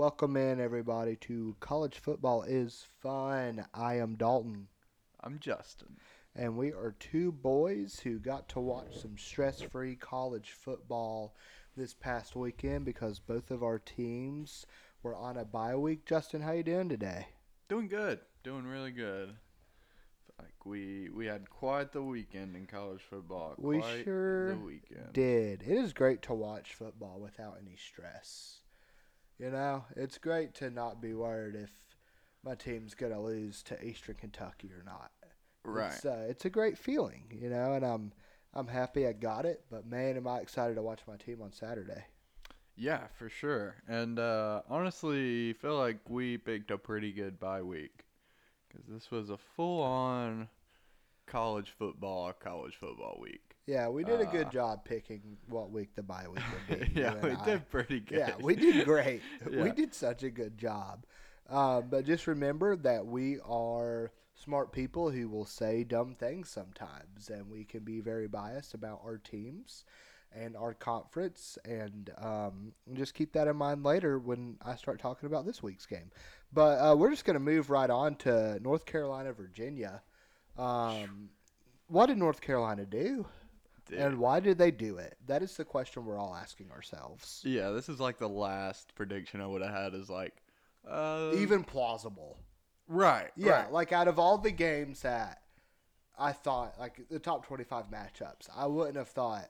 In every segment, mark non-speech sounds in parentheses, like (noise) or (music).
Welcome in, everybody, to College Football is Fun. I am Dalton, I'm Justin. and we are two boys who got to watch some stress free college football this past weekend because both of our teams were on a bye week. Justin, how you doing today? Doing good. Doing really good. Like we we had quite the weekend in college football. We sure the weekend. Did. It is great to watch football without any stress. You know, it's great to not be worried if my team's going to lose to Eastern Kentucky or not. Right. It's, uh, it's a great feeling, you know, and I'm I'm happy I got it. But man, am I excited to watch my team on Saturday. Yeah, for sure. And uh, honestly, feel like we picked a pretty good bye week because this was a full-on college football college football week. Yeah, we did a good Uh, job picking what week the bye week would be. (laughs) yeah, we I. did pretty good. Yeah, we did great. (laughs) We did such a good job. Um, but just remember that we are smart people who will say dumb things sometimes, and we can be very biased about our teams and our conference. And um, just keep that in mind later when I start talking about this week's game. But uh, we're just going to move right on to North Carolina, Virginia. Um, what did North Carolina do? And why did they do it? That is the question we're all asking ourselves. yeah, this is like the last prediction I would have had. Is like, uh, Even plausible. right. Yeah, right. like out of all the games that I thought, like the top 25 matchups, I wouldn't have thought,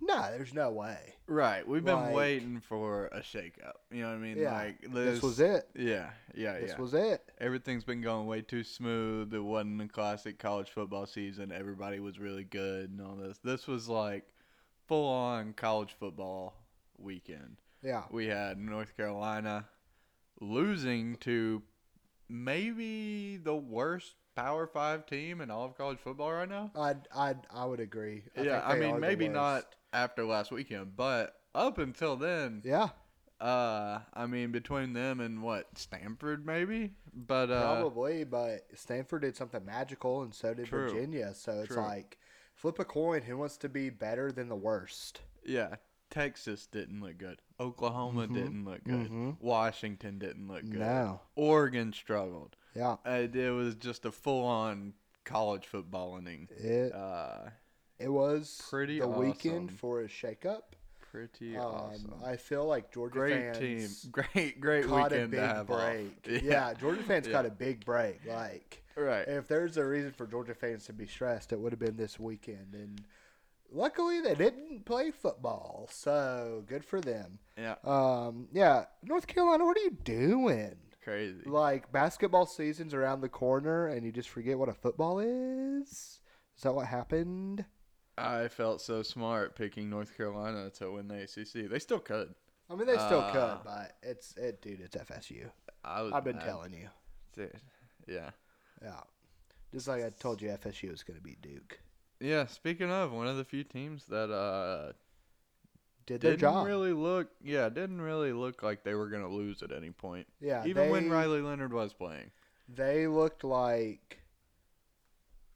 no, there's no way. Right. We've been Like- waiting for a shakeup. You know what I mean? Yeah, Like This was it. Yeah, yeah, This yeah. was it. Everything's been going way too smooth. It wasn't a classic college football season. Everybody was really good and all this. This was like full on college football weekend. Yeah. We had North Carolina losing to maybe the worst Power Five team in all of college football right now. I'd, I'd, I would agree. I yeah, I mean maybe not after last weekend, but up until then, Yeah, uh, I mean between them and what Stanford maybe, but uh, probably, but Stanford did something magical, and so did True. Virginia. So it's True. like flip a coin. Who wants to be better than the worst? yeah, Texas didn't look good. Oklahoma Mhm. didn't look good. Mhm. Washington didn't look good. No. Oregon struggled. Yeah. Uh, it was just a full on college football inning. It Uh, it was pretty the weekend for a shakeup. Pretty Um, awesome. I feel like Georgia Great fans team. (laughs) Great, great caught a big break. (laughs) off. Yeah. Georgia fans Yeah. caught a big break. Like Right. if there's a reason for Georgia fans to be stressed, it would have been this weekend. And luckily, they didn't play football, so good for them. Yeah. Um, yeah, North Carolina, what are you doing? Crazy. Like basketball season's around the corner, and you just forget what a football is. Is that what happened? I felt so smart picking North Carolina to win the ACC. They still could. I mean, they still Uh, could, but it's it, dude. It's FSU. I was. I've been mad. telling you. Dude. Yeah. Yeah. Just like I told you, FSU was going to be Duke. Yeah. Speaking of, one of the few teams that uh Did their didn't job. really look. Yeah, didn't really look like they were gonna lose at any point. yeah. Even when Riley Leonard was playing. They looked like.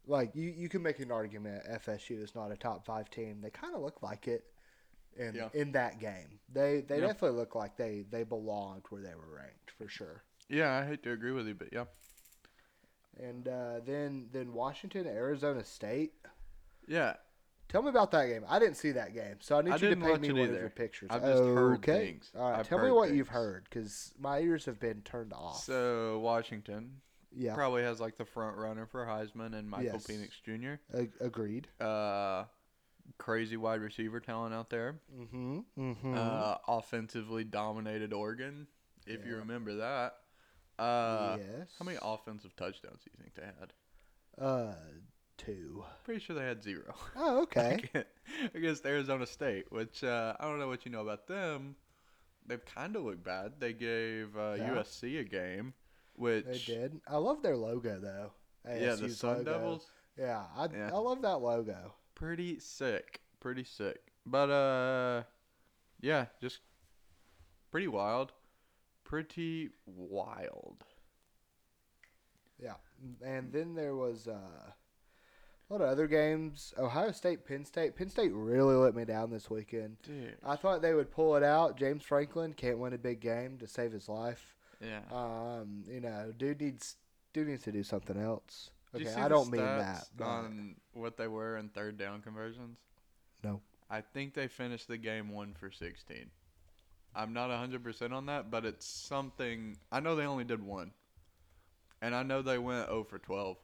Like, you, you can make an argument FSU is not a top five team. They kind of look like it in Yeah. in that game. They they Yeah. definitely look like they, they belonged where they were ranked, for sure. Yeah, I hate to agree with you, but yeah. And uh, then then Washington, Arizona State. Yeah, Tell me about that game. I didn't see that game, so I need I you to paint me one of your pictures. I've just heard okay. things. All right, I've tell me heard what you've heard, because my ears have been turned off. So Washington yeah, probably has like the front runner for Heisman and Michael Yes. Penix Jr. ag- agreed. Uh, crazy wide receiver talent out there. Mm-hmm. Mm-hmm. Uh, offensively dominated Oregon, if you remember that. Uh, yes. how many offensive touchdowns do you think they had? Uh, two. Pretty sure they had zero. Oh, (laughs) okay. Against Arizona State, which uh, I don't know what you know about them. They've kind of looked bad. They gave uh, Yeah. USC a game, which they did. I love their logo though. yeah, the Sun logo. Devils, Yeah, I Yeah. I love that logo. pretty sick, pretty sick. But uh, yeah, just pretty wild, pretty wild. Yeah, and then there was uh, A lot of other games. Ohio State, Penn State. Penn State really let me down this weekend. Dude. I thought they would pull it out. James Franklin can't win a big game to save his life. Yeah. Um, you know, dude needs dude needs to do something else. Okay, I don't mean that. On what they were in third down conversions? No. I think they finished the game one for sixteen. I'm not hundred percent on that, but it's something. I know they only did one, and I know they went 0 for twelve,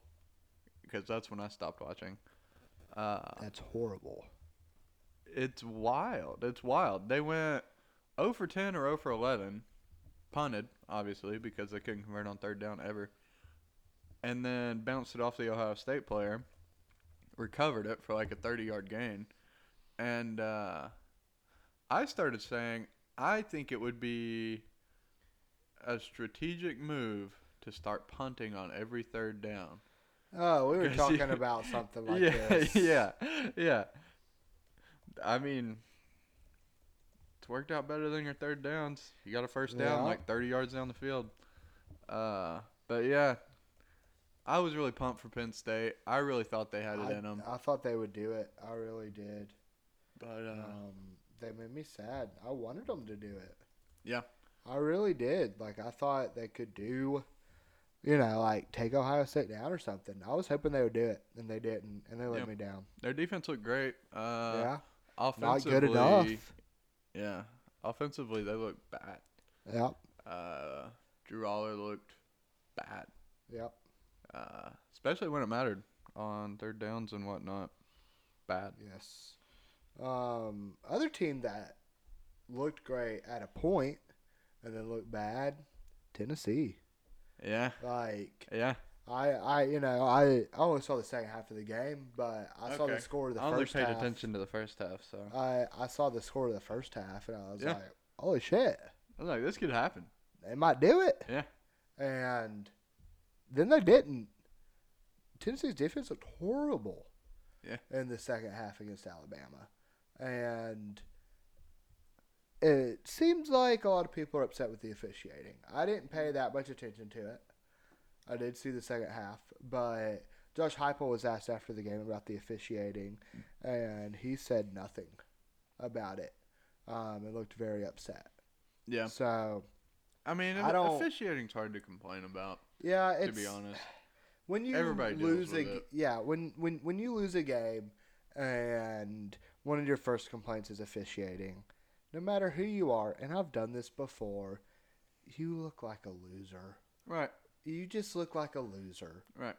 because that's when I stopped watching. Uh, That's horrible. it's wild. It's wild. They went 0 for 10 or 0 for 11, punted obviously because they couldn't convert on third down ever, and then bounced it off the Ohio State player, recovered it for like a 30 yard gain, and uh, I started saying I think it would be a strategic move to start punting on every third down. Oh, we were (laughs) talking you- about something (laughs) like yeah, this. yeah, yeah. I mean, it's worked out better than your third downs. You got a first down Yeah. like 30 yards down the field. Uh, but yeah, I was really pumped for Penn State. I really thought they had it I, in them. I thought they would do it. I really did. But uh, Um, they made me sad. I wanted them to do it. Yeah. I really did. Like I thought they could do, you know, like take Ohio State down or something. I was hoping they would do it, and they didn't, and they let Yeah. me down. their defense looked great. Uh, yeah, not offensively, good enough. Yeah, offensively they looked bad. Yep, Uh, Drew Allar looked bad. yep. uh, especially when it mattered on third downs and whatnot. Bad. Yes. Um, other team that looked great at a point and then looked bad, Tennessee. Yeah, Like yeah. I, I, you know, I, I only saw the second half of the game, but I saw the score of the I only first paid half. attention to the first half, so I, I saw the score of the first half, and I was Yeah. like, "Holy shit, I was like, this could happen. they might do it!" Yeah. And then they didn't. Tennessee's defense looked horrible. Yeah. In the second half against Alabama, and it seems like a lot of people are upset with the officiating. I didn't pay that much attention to it. I did see the second half, but Josh Heupel was asked after the game about the officiating, and he said nothing about it. Um, and looked very upset. Yeah. So I mean, I don't- officiating's hard to complain about, yeah, it's to be honest. when you Everybody lose a it. yeah when when when you lose a game and one of your first complaints is officiating no matter who you are and i've done this before you look like a loser Right. You just look like a loser Right.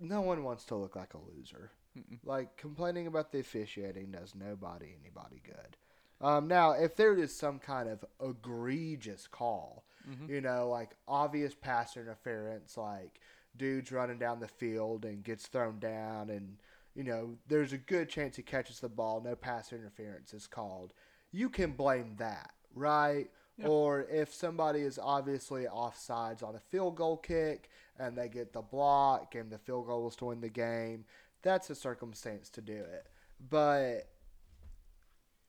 no one wants to look like a loser Mm-mm. like complaining about the officiating does nobody anybody good um, now if there is some kind of egregious call Mhm. you know, like obvious pass interference, like dude's running down the field and gets thrown down, and you know, there's a good chance he catches the ball, no pass interference is called. You can blame that, right? Yeah. Or if somebody is obviously offsides on a field goal kick and they get the block and the field goal was to win the game, that's a circumstance to do it. But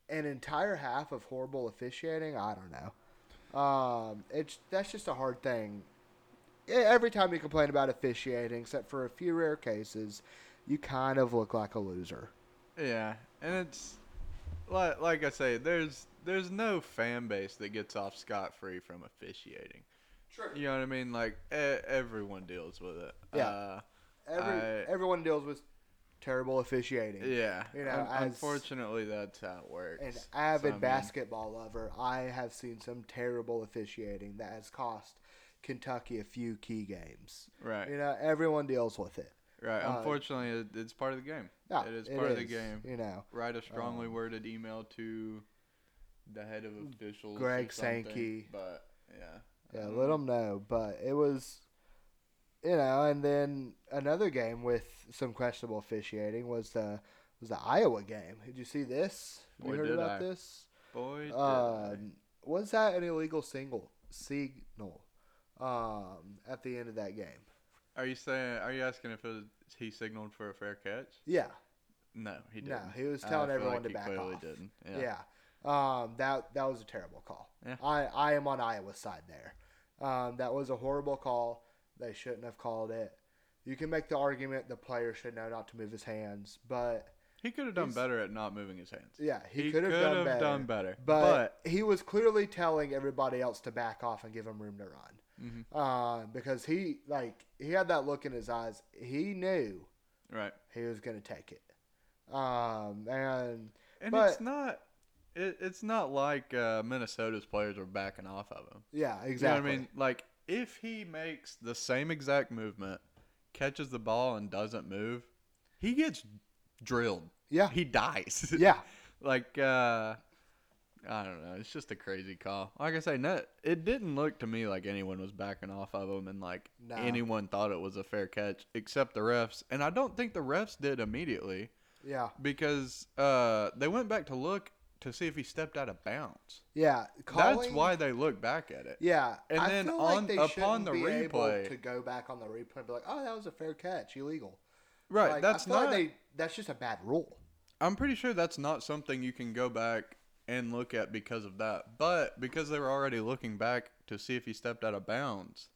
an entire half of horrible officiating, I don't know. Um, it's that's just a hard thing. Every time you complain about officiating, except for a few rare cases, you kind of look like a loser. Yeah, and it's like like I say, there's there's no fan base that gets off scot free from officiating. Sure. You know what I mean? Like e- everyone deals with it. Yeah. Uh, Every I- everyone deals with terrible officiating. yeah. You know, Un- as- unfortunately, that's how it works. An So, avid I mean, basketball lover, I have seen some terrible officiating that has cost Kentucky a few key games. Right. You know, everyone deals with it. Right. uh, Unfortunately, it, it's part of the game. It is part of the game. You know, Write a strongly Um, worded email to the head of officials. Greg Sankey. But yeah. Yeah, Um, let them know. But it was, you know, and then another game with some questionable officiating was the was the Iowa game. Did you see this? Boy, you heard did about I. this? Boy, did Uh, I. was that an illegal single signal um, at the end of that game? Are you saying? Are you asking if it was, he signaled for a fair catch? Yeah, No, he didn't. No, he was telling everyone like to back clearly off. Didn't. yeah. Yeah. Um, that that was a terrible call. Yeah. I I am on Iowa's side there. Um, that was a horrible call. They shouldn't have called it. You can make the argument the player should know not to move his hands, but He could have done better at not moving his hands. yeah, he, He could have done better. done better. But, he was clearly telling everybody else to back off and give him room to run. Mhm. Uh, because he like he had that look in his eyes. He knew right. he was going to take it. Um, and And But- it's not. It, it's not like uh, Minnesota's players were backing off of him. yeah, You exactly. know what I mean? Like if he makes the same exact movement, catches the ball and doesn't move, he gets drilled. Yeah, He dies. yeah, (laughs) like uh I don't know. It's just a crazy call. Like I say, no, it didn't look to me like anyone was backing off of him, and like No. anyone thought it was a fair catch, except the refs. And I don't think the refs did immediately yeah, because uh they went back to look to see if he stepped out of bounds. yeah. Calling, That's why they look back at it. Yeah, And I then on- like they upon the replay- to go back on the replay and be like, "Oh, that was a fair catch, illegal." Right. Like, that's not. like they, that's just a bad rule. I'm pretty sure that's not something you can go back and look at because of that. But because they were already looking back to see if he stepped out of bounds,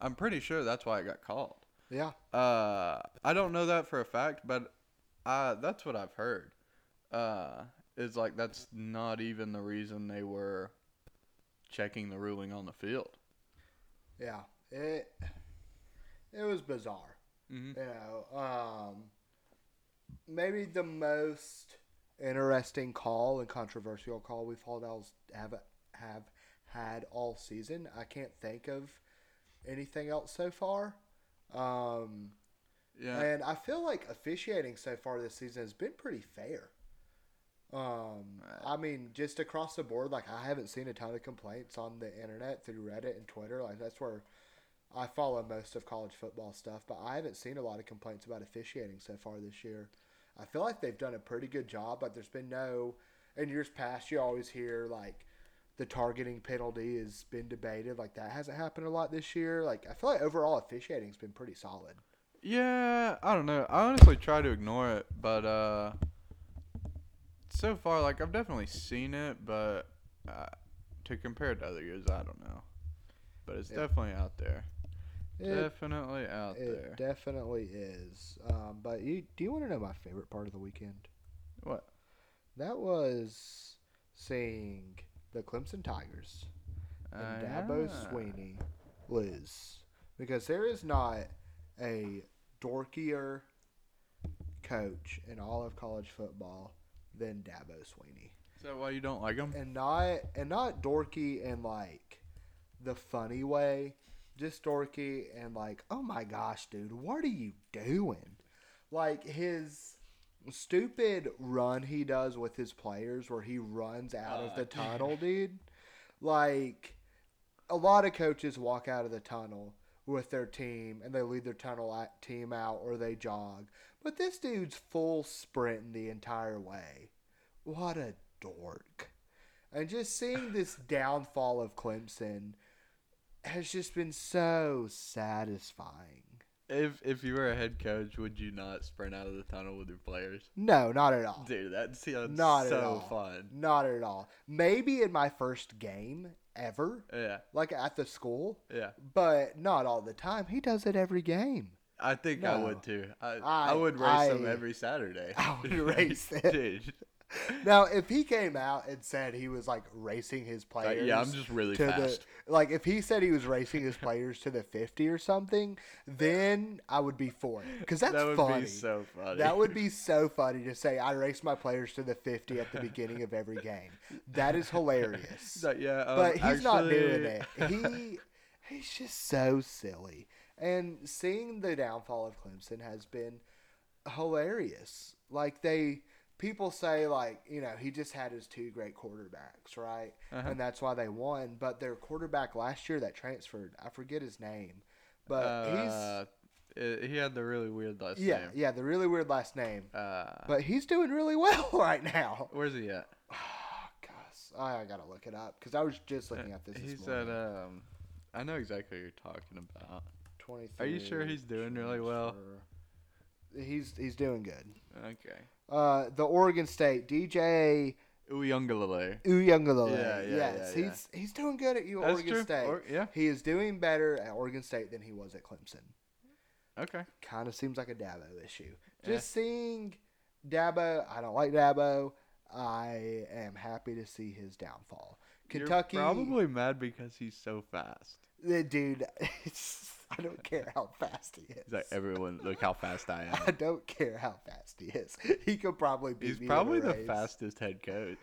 I'm pretty sure that's why it got called. Yeah, Uh, I don't know that for a fact, but uh, that's what I've heard. Uh, is like that's not even the reason they were checking the ruling on the field. yeah. It it was bizarre. Mm-hmm. You know, um, maybe the most interesting call and controversial call we've all have have had all season. I can't think of anything else so far. Um, Yeah. And I feel like officiating so far this season has been pretty fair. Um, I mean, just across the board, like I haven't seen a ton of complaints on the internet through Reddit and Twitter. Like that's where I follow most of college football stuff, but I haven't seen a lot of complaints about officiating so far this year. I feel like they've done a pretty good job, but there's been no. In years past, you always hear like the targeting penalty has been debated. Like that hasn't happened a lot this year. Like I feel like overall officiating's been pretty solid. Yeah, I don't know. I honestly try to ignore it, but uh, so far, like I've definitely seen it, but uh, to compare it to other years, I don't know. But it's Yeah. definitely out there. It- definitely out there. It there. definitely is. Um, but you, do you want to know my favorite part of the weekend? What? That was seeing the Clemson Tigers and Uh, Dabo yeah. Sweeney lose because there is not a dorkier coach in all of college football than Dabo Sweeney, Is that why you don't like him? and not and not dorky in like the funny way, just dorky and like, oh my gosh, dude, what are you doing? Like his stupid run he does with his players where he runs out of Ah, the tunnel, dude. Like a lot of coaches walk out of the tunnel with their team and they lead their tunnel at- team out or they jog. But this dude's full sprinting the entire way. What a dork. And just seeing this downfall of Clemson has just been so satisfying. If if you were a head coach, would you not sprint out of the tunnel with your players? No, not at all. Dude, that sounds Not so fun. Not at all. Maybe in my first game ever, Yeah, like at the school, yeah. but not all the time. He does it every game. I think I would too. I, I- I, would race them I- every Saturday. I would (laughs) race it. Dude. Now, if he came out and said he was like racing his Like, players, yeah, I'm just really fast. the like if he said he was racing his (laughs) players to the 50 or something, then I would be for it because that's that would funny. be so funny. That would be (laughs) so funny to say I race my players to the 50 at the beginning of every game. That is hilarious. Yeah, um, but he's not doing actually- it. (laughs) He he's just so silly. And seeing the downfall of Clemson has been hilarious. Like they people say like, you know, he just had his two great quarterbacks, right? Uh-huh. And that's why they won, but their quarterback last year that transferred, I forget his name. But uh, i- he had the really weird last he's yeah, name. yeah, the really weird last name. Uh, But he's doing really well (laughs) right now. where's he at? (sighs) Gosh, I gotta look it up because I was just looking at this. He's this at um. I know exactly what you're talking about. 23. Are you sure he's doing really well? He's he's doing good. Okay. Uh, the Oregon State DJ Uiagalelei. Uiagalelei. Yeah, yeah, yes, yeah, yeah. he's he's doing good at U- Oregon true. State. Or- yeah. He is doing better at Oregon State than he was at Clemson. Okay. kind of seems like a Dabo issue. Yeah. Just seeing Dabo, I don't like Dabo. I am happy to see his downfall. Kentucky, You're probably mad because he's so fast. The dude. (laughs) It's, I don't care how fast he is. He's like everyone, look how fast I (laughs) am. I don't care how fast he is. He could probably beat He's me. a probably the race. fastest head coach.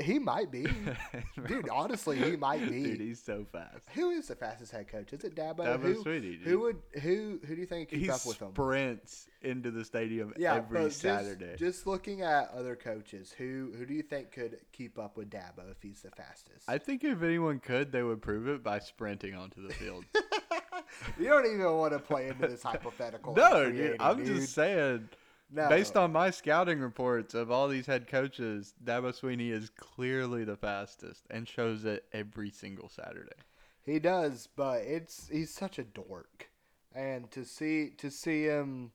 He might be, (laughs) dude. Honestly, he might be. Dude, he's so fast. Who is the fastest head coach? Is it Dabo? Dabo who, Sweetie, dude. who would who who do you think keep he up with him? sprints into the stadium Yeah, every but just- Saturday. Just, looking at other coaches, who who do you think could keep up with Dabo if he's the fastest? I think if anyone could, they would prove it by sprinting onto the field. (laughs) you don't even want to play into this hypothetical. No, dude, I'm dude. just saying. No. Based on my scouting reports of all these head coaches, Dabo Sweeney is clearly the fastest and shows it every single Saturday. He does, but it's he's such a dork, and to see to see him,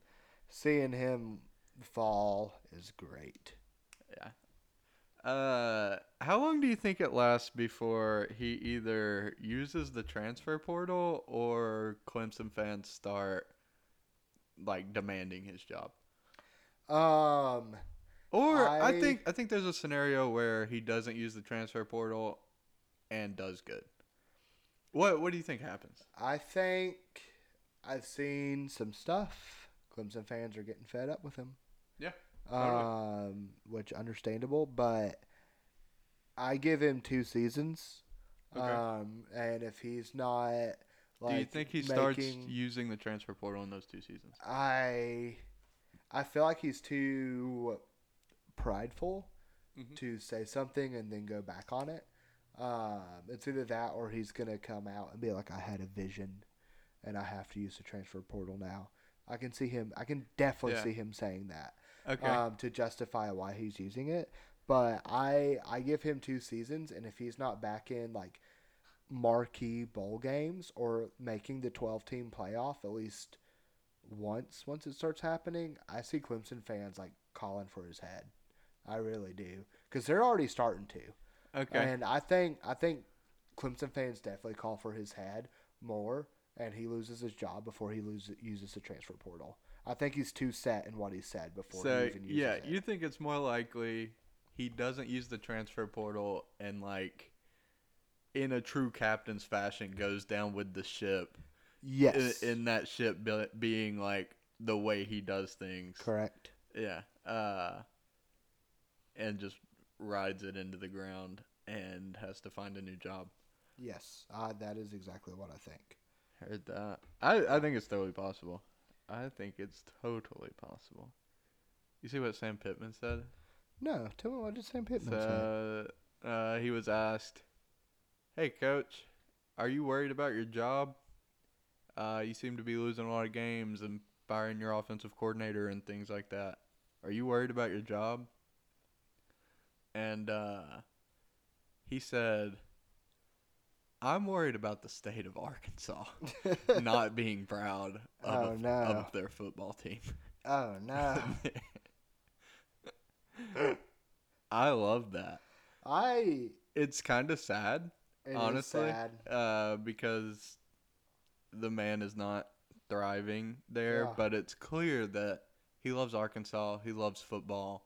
seeing him fall is great. Uh, how long do you think it lasts before he either uses the transfer portal or Clemson fans start like demanding his job? Um, Or I, I- think I think there's a scenario where he doesn't use the transfer portal and does good. What what do you think happens? I think I've seen some stuff. Clemson fans are getting fed up with him. Yeah, totally. Um, which understandable, but I give him two seasons. Okay. Um, and if he's not like do you think he starts using the transfer portal in those two seasons? I I feel like he's too prideful Mhm. to say something and then go back on it. Um, it's either that or he's gonna come out and be like, "I had a vision, and I have to use the transfer portal now." I can see him. I can definitely Yeah. see him saying that Okay. um, to justify why he's using it. But I I give him two seasons, and if he's not back in like marquee bowl games or making the twelve team playoff at least once once it starts happening, I see Clemson fans like calling for his head. I really do because they're already starting to. okay. And I think I think Clemson fans definitely call for his head more, and he loses his job before he loses uses the transfer portal. I think he's too set in what he said before So he even uses yeah, it. you think it's more likely he doesn't use the transfer portal and like in a true captain's fashion goes down with the ship yes, in, in that ship being like the way he does things. correct. Yeah. Uh and just rides it into the ground and has to find a new job. Yes, uh, that is exactly what I think. Heard that. I I think it's totally possible. I think it's totally possible. You see what Sam Pittman said? No, tell me what did Sam Pittman say? Uh, he was asked, "Hey, coach, are you worried about your job? Uh, you seem to be losing a lot of games and firing your offensive coordinator and things like that. Are you worried about your job?" And uh, he said, "I'm worried about the state of Arkansas (laughs) not being proud of, Oh, no. of their football team." oh no, (laughs) I love that. I It's kind of sad, honestly, sad. uh, because the man is not thriving there. Yeah. But it's clear that he loves Arkansas. He loves football,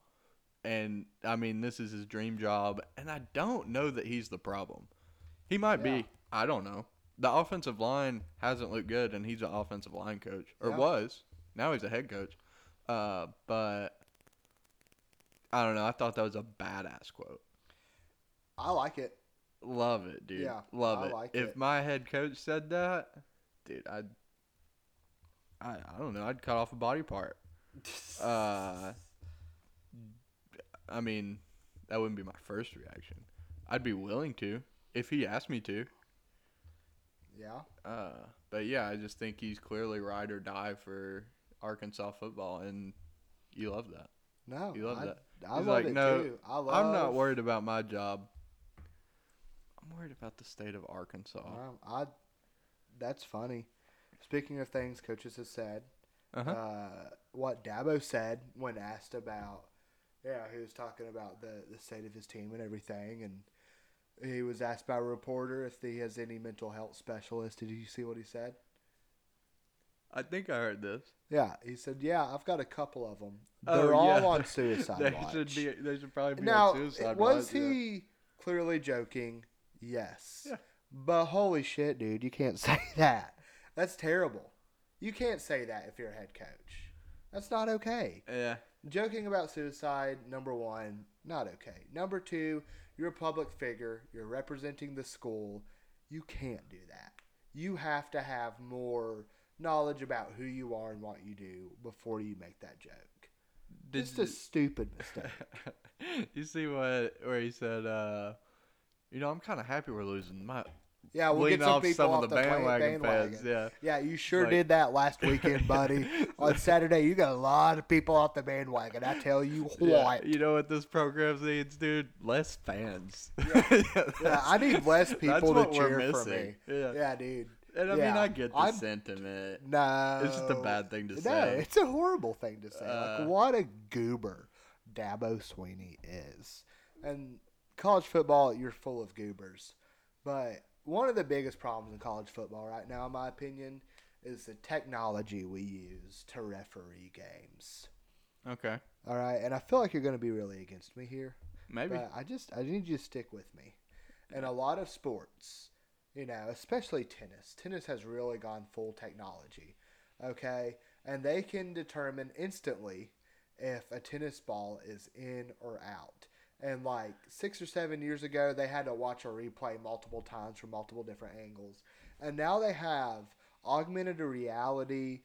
and I mean, this is his dream job. And I don't know that he's the problem. He might Yeah. be. I don't know. The offensive line hasn't looked good, and he's an offensive line coach, or Yeah. was. Now he's a head coach. Uh, but I don't know. I thought that was a badass quote. I like it. Love it, dude. Yeah, love I it. like if it. my head coach said that, dude, I'd, I, I don't know, I'd cut off a body part. (laughs) Uh, I mean, that wouldn't be my first reaction. I'd be willing to if he asked me to. yeah, Uh, but yeah, I just think he's clearly ride or die for Arkansas football, and you love that. no, You love I, that. I He's love like, it "No, too. I love. I'm not worried about my job. I'm worried about the state of Arkansas. Um, I. That's funny. Speaking of things coaches have said, Uh-huh. uh, what Dabo said when asked about, yeah, he was talking about the, the state of his team and everything, and he was asked by a reporter if he has any mental health specialist. Did you see what he said? I think I heard this. Yeah, he said, "Yeah, I've got a couple of them. Oh, They're all yeah. on (laughs) suicide they watch." should be. They should probably be now, on suicide was watch, yeah. he clearly joking? Yes. Yeah. But holy shit, dude, you can't (laughs) say that. That's terrible. You can't say that if you're a head coach. That's not okay. Yeah. Joking about suicide, number one, not okay. Number two, you're a public figure. You're representing the school. You can't do that. You have to have more knowledge about who you are and what you do before you make that joke. Did Just a stupid (laughs) mistake. you see what where he said? uh You know, I'm kind of happy we're losing. My Yeah, we'll get some off people some off of the the bandwagon, bandwagon. fans. Yeah. Yeah, you sure Like- did that last weekend, (laughs) buddy. On Saturday, you got a lot of people off the bandwagon. I tell you (laughs) Yeah, what. you know what this program needs, dude? Less fans. (laughs) Yeah, I need less people to cheer for me. Yeah. Yeah, dude. And I mean, I get the I'm- sentiment. No, It's just a bad thing to say. no, say. it's a horrible thing to say. Uh, like, what a goober Dabo Sweeney is. And college football, you're full of goobers. But one of the biggest problems in college football right now, in my opinion, is the technology we use to referee games. Okay. All right, and I feel like you're going to be really against me here. Maybe. I just I need you to stick with me. In a lot of sports, you know, especially tennis, tennis has really gone full technology. Okay, and they can determine instantly if a tennis ball is in or out. And like six or seven years ago, they had to watch a replay multiple times from multiple different angles. And now they have augmented reality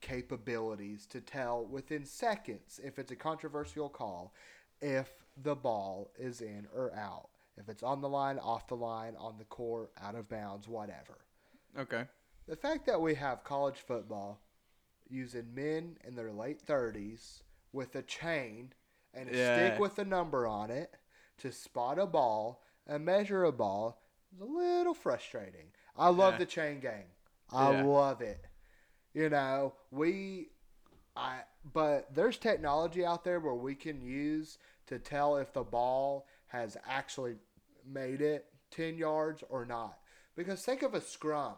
capabilities to tell within seconds if it's a controversial call if the ball is in or out. If it's on the line, off the line, on the court, out of bounds, whatever. okay. The fact that we have college football using men in their late 30s with a chain and a Yeah. stick with a number on it to spot a ball and measure a ball is a little frustrating. I love Yeah. the chain gang. I Yeah. love it. You know, we I but there's technology out there where we can use to tell if the ball has actually made it 10 yards or not. Because think of a scrum.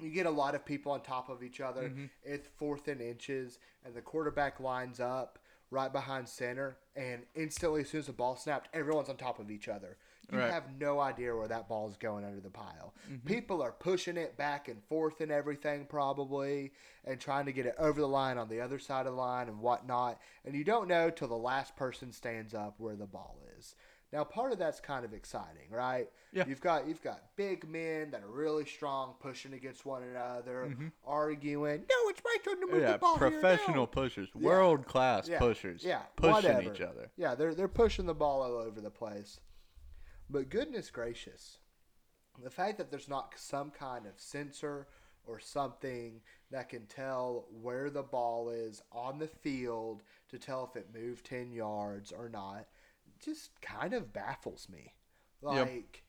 You get a lot of people on top of each other. Mm-hmm. It's fourth and inches, and the quarterback lines up right behind center, and instantly, as soon as the ball snapped, everyone's on top of each other. You Right. have no idea where that ball is going under the pile. Mm-hmm. People are pushing it back and forth and everything, probably, and trying to get it over the line on the other side of the line and whatnot. And you don't know till the last person stands up where the ball is. Now, part of that's kind of exciting, right? Yeah. You've got you've got big men that are really strong, pushing against one another, Mm-hmm. arguing. No, it's my turn to move Yeah, the ball here professional now." pushers, world class Yeah, pushers, yeah, pushing whatever. each other. Yeah, they're they're pushing the ball all over the place. But goodness gracious, the fact that there's not some kind of sensor or something that can tell where the ball is on the field to tell if it moved 10 yards or not just kind of baffles me. Yep. Like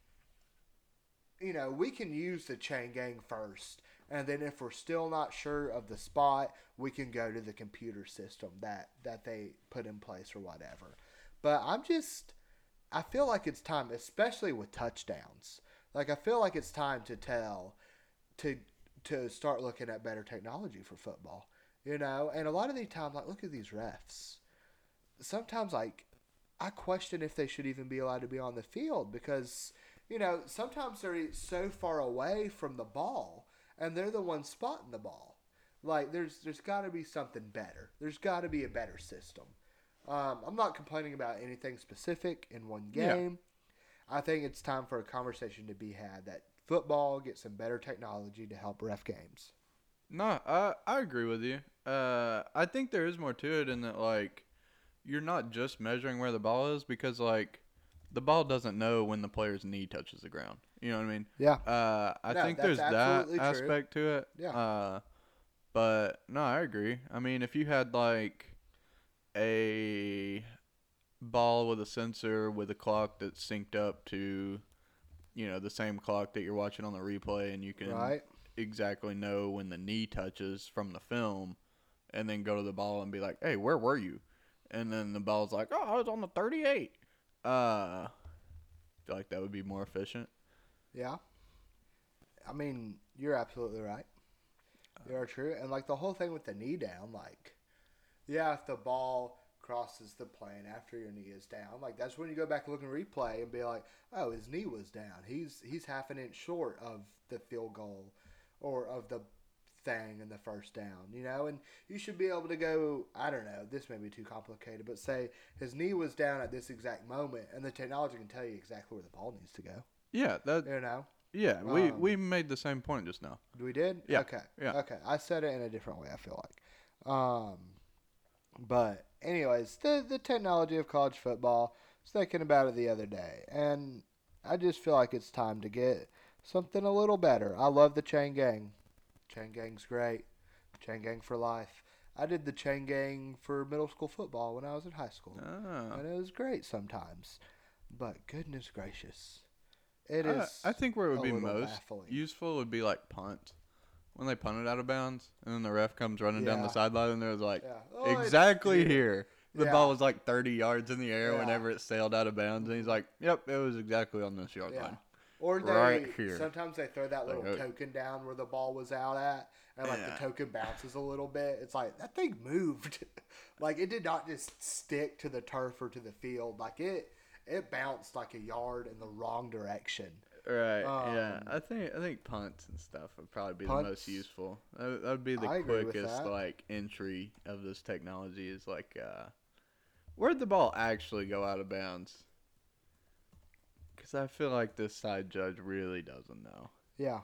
you know, we can use the chain gang first, and then if we're still not sure of the spot, we can go to the computer system that that they put in place or whatever. But I'm just, I feel like it's time, especially with touchdowns. Like I feel like it's time to tell, to to start looking at better technology for football. You know, and a lot of these times, like look at these refs. Sometimes, like I question if they should even be allowed to be on the field because, you know, sometimes they're so far away from the ball and they're the ones spotting the ball. Like there's there's got to be something better. There's got to be a better system. Um, I'm not complaining about anything specific in one Yeah. game. I think it's time for a conversation to be had that football gets some better technology to help ref games. No, I I agree with you. Uh, I think there is more to it in that like you're not just measuring where the ball is because like the ball doesn't know when the player's knee touches the ground. You know what I mean? Yeah. Uh, I No, think there's that true. aspect to it. Yeah. Uh, but no, I agree. I mean, if you had like a ball with a sensor with a clock that's synced up to, you know, the same clock that you're watching on the replay, and you can Right. exactly know when the knee touches from the film, and then go to the ball and be like, "Hey, where were you?" And then the ball's like, "Oh, I was on the 38." Uh, feel like that would be more efficient. Yeah. I mean, you're absolutely right. You are true, and like the whole thing with the knee down, like, yeah, if the ball crosses the plane after your knee is down, like that's when you go back and look and replay and be like, oh, his knee was down. He's he's half an inch short of the field goal, or of the thing in the first down, you know, and you should be able to go. I don't know. This may be too complicated, but say his knee was down at this exact moment, and the technology can tell you exactly where the ball needs to go. Yeah, that You know. yeah, we Um, we made the same point just now. We did? Yeah, Okay. yeah. Okay. I said it in a different way, I feel like. Um but anyways, the the technology of college football, I was thinking about it the other day and I just feel like it's time to get something a little better. I love the chain gang. Chain gang's great. Chain gang for life. I did the chain gang for middle school football when I was in high school. Ah. And it was great sometimes. But goodness gracious. It I- is I, think where it would be most baffling. useful would be like punt. When they punt it out of bounds, and then the ref comes running down the sideline, and there's like, Yeah. Oh, exactly here. The Yeah. ball was like 30 yards in the air Yeah. whenever it sailed out of bounds, and he's like, "Yep, it was exactly on this yard Yeah. line." Or they Right here. sometimes they throw that little Like, uh, token down where the ball was out at, and like Yeah. the token bounces a little bit. It's like that thing moved, (laughs) like it did not just stick to the turf or to the field. Like it, it bounced like a yard in the wrong direction. Right. yeah. Um, I think I think punts and stuff would probably be the most useful. That that would be the I quickest like entry of this technology. Is like, uh, where'd the ball actually go out of bounds? Because I feel like this side judge really doesn't know. Yeah,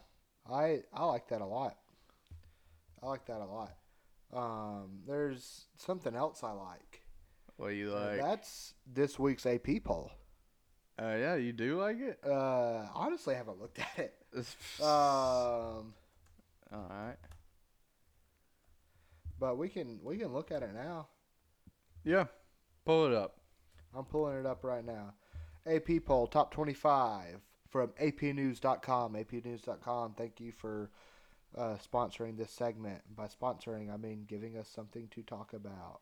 I I like that a lot. I like that a lot. Um, there's something else I like. What you Uh, like? That's this week's AP poll. Uh, yeah, you do like it. Uh, honestly, I haven't looked at it. (laughs) Um, All right. but we can we can look at it now. Yeah. Pull it up. I'm pulling it up right now. AP poll top 25 from apnews.com. apnews.com. Thank you for uh, sponsoring this segment. By sponsoring, I mean giving us something to talk about.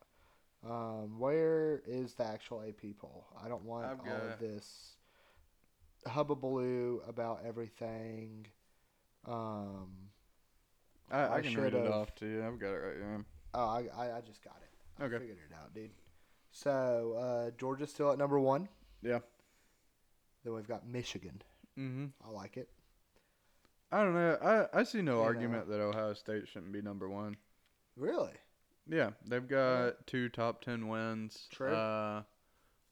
Um, where is the actual AP poll? I don't want I've all of this hubbubaloo about everything. Um, I, I, I can read it off to you. I've got it right here. oh, I, I, I just got it. I Okay. figured it out, dude. So uh, Georgia's still at number one. Yeah. Then we've got Michigan. Mm-hmm. I like it. I don't know. I, I see no You argument that Ohio State shouldn't be number one. Really? Yeah, they've got two top ten wins. True. Uh,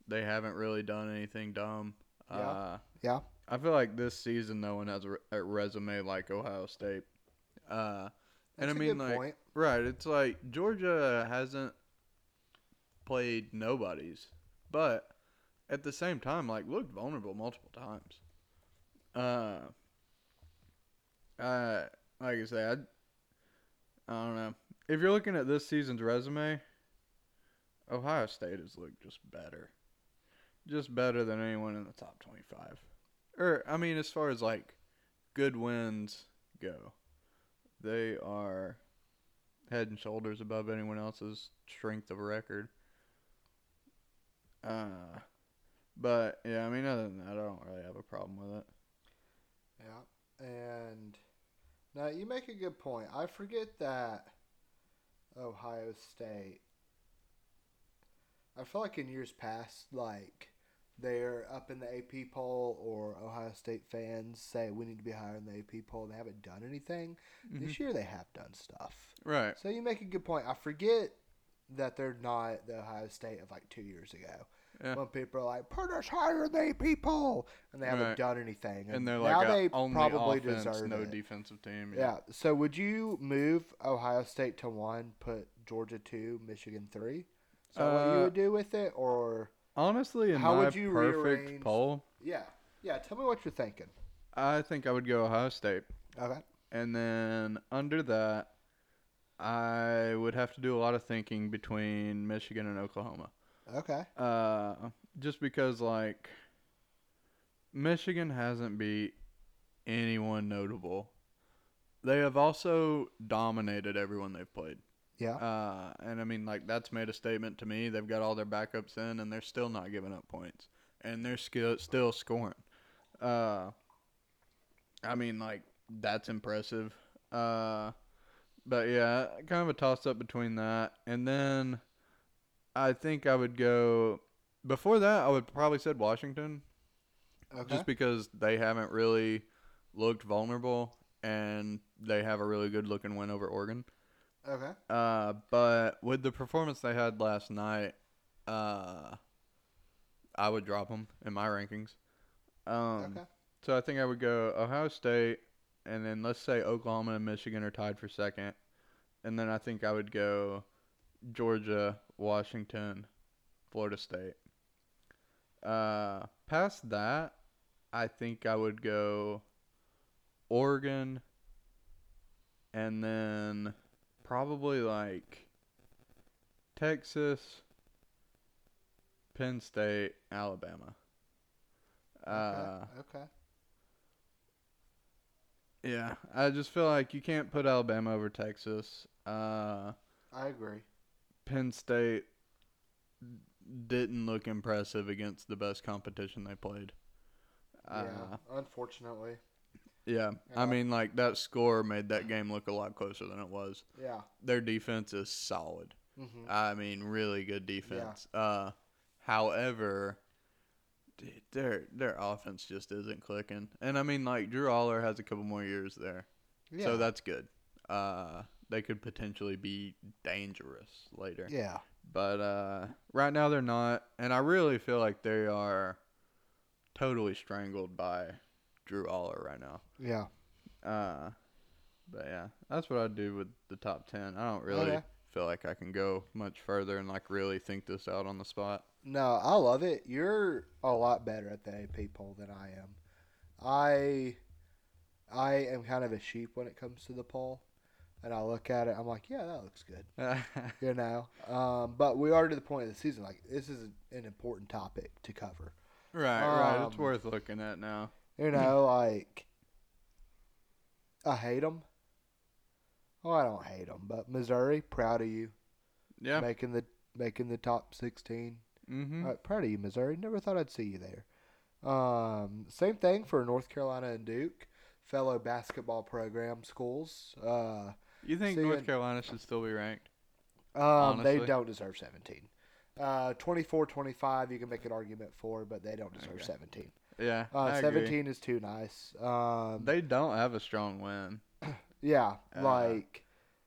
they haven't really done anything dumb. Yeah. Uh, Yeah. I feel like this season no one has a, a resume like Ohio State. Uh, and That's I mean, like, point. right? It's like Georgia hasn't played nobodies, but at the same time, like, looked vulnerable multiple times. Uh, uh, like I said, I, I don't know. If you're looking at this season's resume, Ohio State has looked just better, just better than anyone in the top 25. Or I mean, as far as like good wins go, they are head and shoulders above anyone else's strength of record. Uh, but yeah, I mean, other than that, I don't really have a problem with it. Yeah. And now you make a good point. I forget that Ohio State. I feel like in years past, like they're up in the AP poll, or Ohio State fans say we need to be higher in the AP poll. They haven't done anything. This mm-hmm. year they have done stuff. Right. So you make a good point. I forget that they're not the Ohio State of like two years ago. Yeah. When people are like, put us higher AP poll, and they haven't Right. done anything. And they're now like a they only probably offense, deserve no it. defensive team. Yeah. So would you move Ohio State to one, put Georgia two, Michigan three? Is that what you Uh, would do with it, or Honestly, in How my would you perfect rearrange- poll, yeah, yeah? Tell me what you're thinking. I think I would go Ohio State. Okay. And then under that, I would have to do a lot of thinking between Michigan and Oklahoma. Okay. Uh, just because like Michigan hasn't beat anyone notable. They have also dominated everyone they've played. Yeah. Uh, and I mean, like that's made a statement to me. They've got all their backups in, and they're still not giving up points, and they're skill still scoring. Uh, I mean, like that's impressive. Uh, But yeah, kind of a toss up between that. And then I think I would go before that I would probably said Washington. Okay. Just because they haven't really looked vulnerable and they have a really good looking win over Oregon. okay. Uh, but with the performance they had last night, uh, I would drop them in my rankings. Um, okay. so I think I would go Ohio State, and then let's say Oklahoma and Michigan are tied for second, and then I think I would go Georgia, Washington, Florida State. Uh, past that, I think I would go Oregon, and then probably like Texas, Penn State, Alabama. Uh, okay. okay. Yeah, I just feel like you can't put Alabama over Texas. Uh, I agree. Penn State didn't look impressive against the best competition they played. Uh, yeah. Unfortunately. yeah, Yeah. I mean, like that score made that game look a lot closer than it was. Yeah. Their defense is solid. hmm I mean, really good defense. Uh, however, dude, their their offense just isn't clicking. And I mean, like Drew Allar has a couple more years there. Yeah. So that's good. Uh, they could potentially be dangerous later. yeah. But uh, right now they're not, and I really feel like they are totally strangled by Drew Allar right now. Yeah. Uh, but yeah, that's what I do with the top ten. I don't really Okay. feel like I can go much further and like really think this out on the spot. No, I love it. You're a lot better at the AP poll than I am. I I am kind of a sheep when it comes to the poll. And I look at it, I'm like, yeah, that looks good. (laughs) You know? Um, but we are to the point of the season. Like, this is an important topic to cover. right. Right. It's Um, worth looking at now. You know, (laughs) like, I hate them. Oh, I don't hate them, but Missouri, proud of you Yeah. making the making the top 16. Mm-hmm. Uh, proud of you, Missouri. Never thought I'd see you there. Um, same thing for North Carolina and Duke, fellow basketball program schools. Uh, you think see North Carolina should still be ranked? um, they don't deserve 17. Uh, 24 25, you can make an argument for, but they don't deserve Okay. 17. Yeah. Uh, I agree. 17 is too nice. Um, They don't have a strong win. (clears throat) yeah, uh, like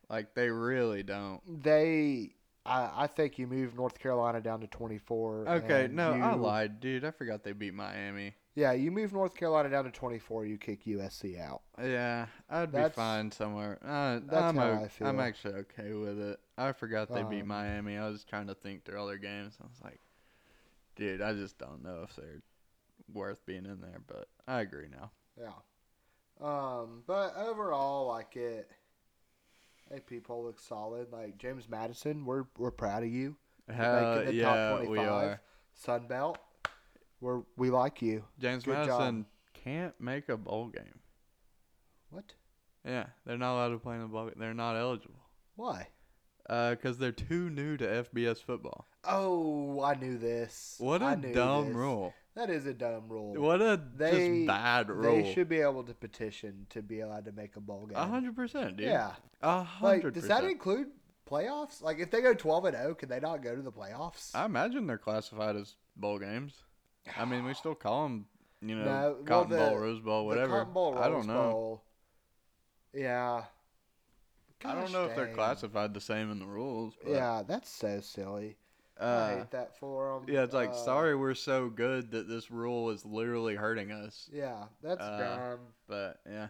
Like they really don't. they. I, I think you move North Carolina down to 24. Okay, no, I lied, dude. I forgot they beat Miami. Yeah, you move North Carolina down to 24, you kick USC out. Yeah, I'd be fine somewhere. Uh, that's I'm how o- I feel. I'm actually okay with it. I forgot they beat Um, Miami. I was trying to think through all their games. I was like, dude, I just don't know if they're worth being in there. But I agree now. Yeah. Um, but overall, like it, AP poll looks solid. Like James Madison, we're we're proud of you. Hell making the yeah, top we 25. are. Sun Belt, we're we like you. James Good job. Madison can't make a bowl game. What? Yeah, they're not allowed to play in the bowl. They're not eligible. Why? Uh, cause they're too new to FBS football. Oh, I knew this. What a dumb this. rule. That is a dumb rule. What a They- just bad rule. They should be able to petition to be allowed to make a bowl game. Hundred percent, dude. Yeah. A Like, does that include playoffs? Like, if they go twelve and zero, can they not go to the playoffs? I imagine they're classified as bowl games. I mean, we still call them, you know, No, well, Cotton Bowl, the- Rose Bowl, whatever. Cotton Bowl, I don't know. Bowl. Yeah. I don't Gosh know if they're classified the same in the rules. But, Yeah, that's so silly. I Uh, hate that for them. yeah, it's like sorry we're so good that this rule is literally hurting us. Yeah, that's Uh, dumb. But yeah,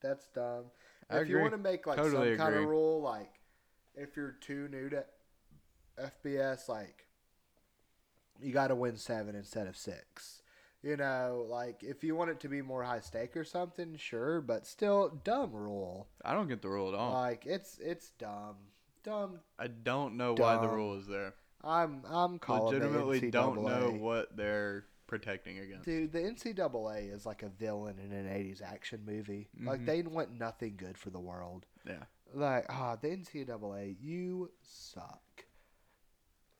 That's dumb. I if you want to make like Totally some kind of rule, like if you're too new to FBS, like you got to win seven instead of six. You know, like if you want it to be more high stake or something, sure, but still dumb rule. I don't get the rule at all. Like it's it's dumb, dumb. I don't know why the rule is there. I'm I'm calling Legitimately don't know what they're protecting against. Dude, the NCAA is like a villain in an '80s action movie. Like Mhm. they want nothing good for the world. Yeah. Like ah, the NCAA, you suck.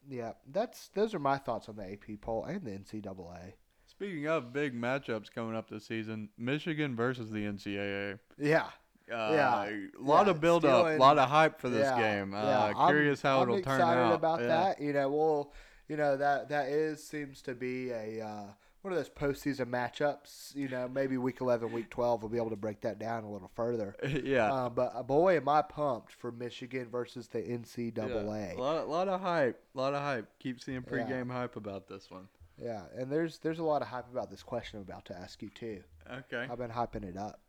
Yeah, that's those are my thoughts on the AP poll and the NCAA. Speaking of big matchups coming up this season, Michigan versus the NCAA. Yeah, Uh, Yeah. a lot Yeah, of build up, a lot of hype for this Yeah, game. Uh, yeah. I'm- curious how I'm it'll turn excited out. about Yeah. that. You know, well, you know that that is seems to be a uh, one of those postseason matchups. You know, maybe week eleven, week twelve, we'll be able to break that down a little further. (laughs) yeah. Uh, but uh, boy, am I pumped for Michigan versus the Yeah. NCAA. A lot, lot of hype. A lot of hype. Keep seeing Yeah. pregame hype about this one. Yeah, and there's there's a lot of hype about this question I'm about to ask you too. Okay. I've been hyping it up.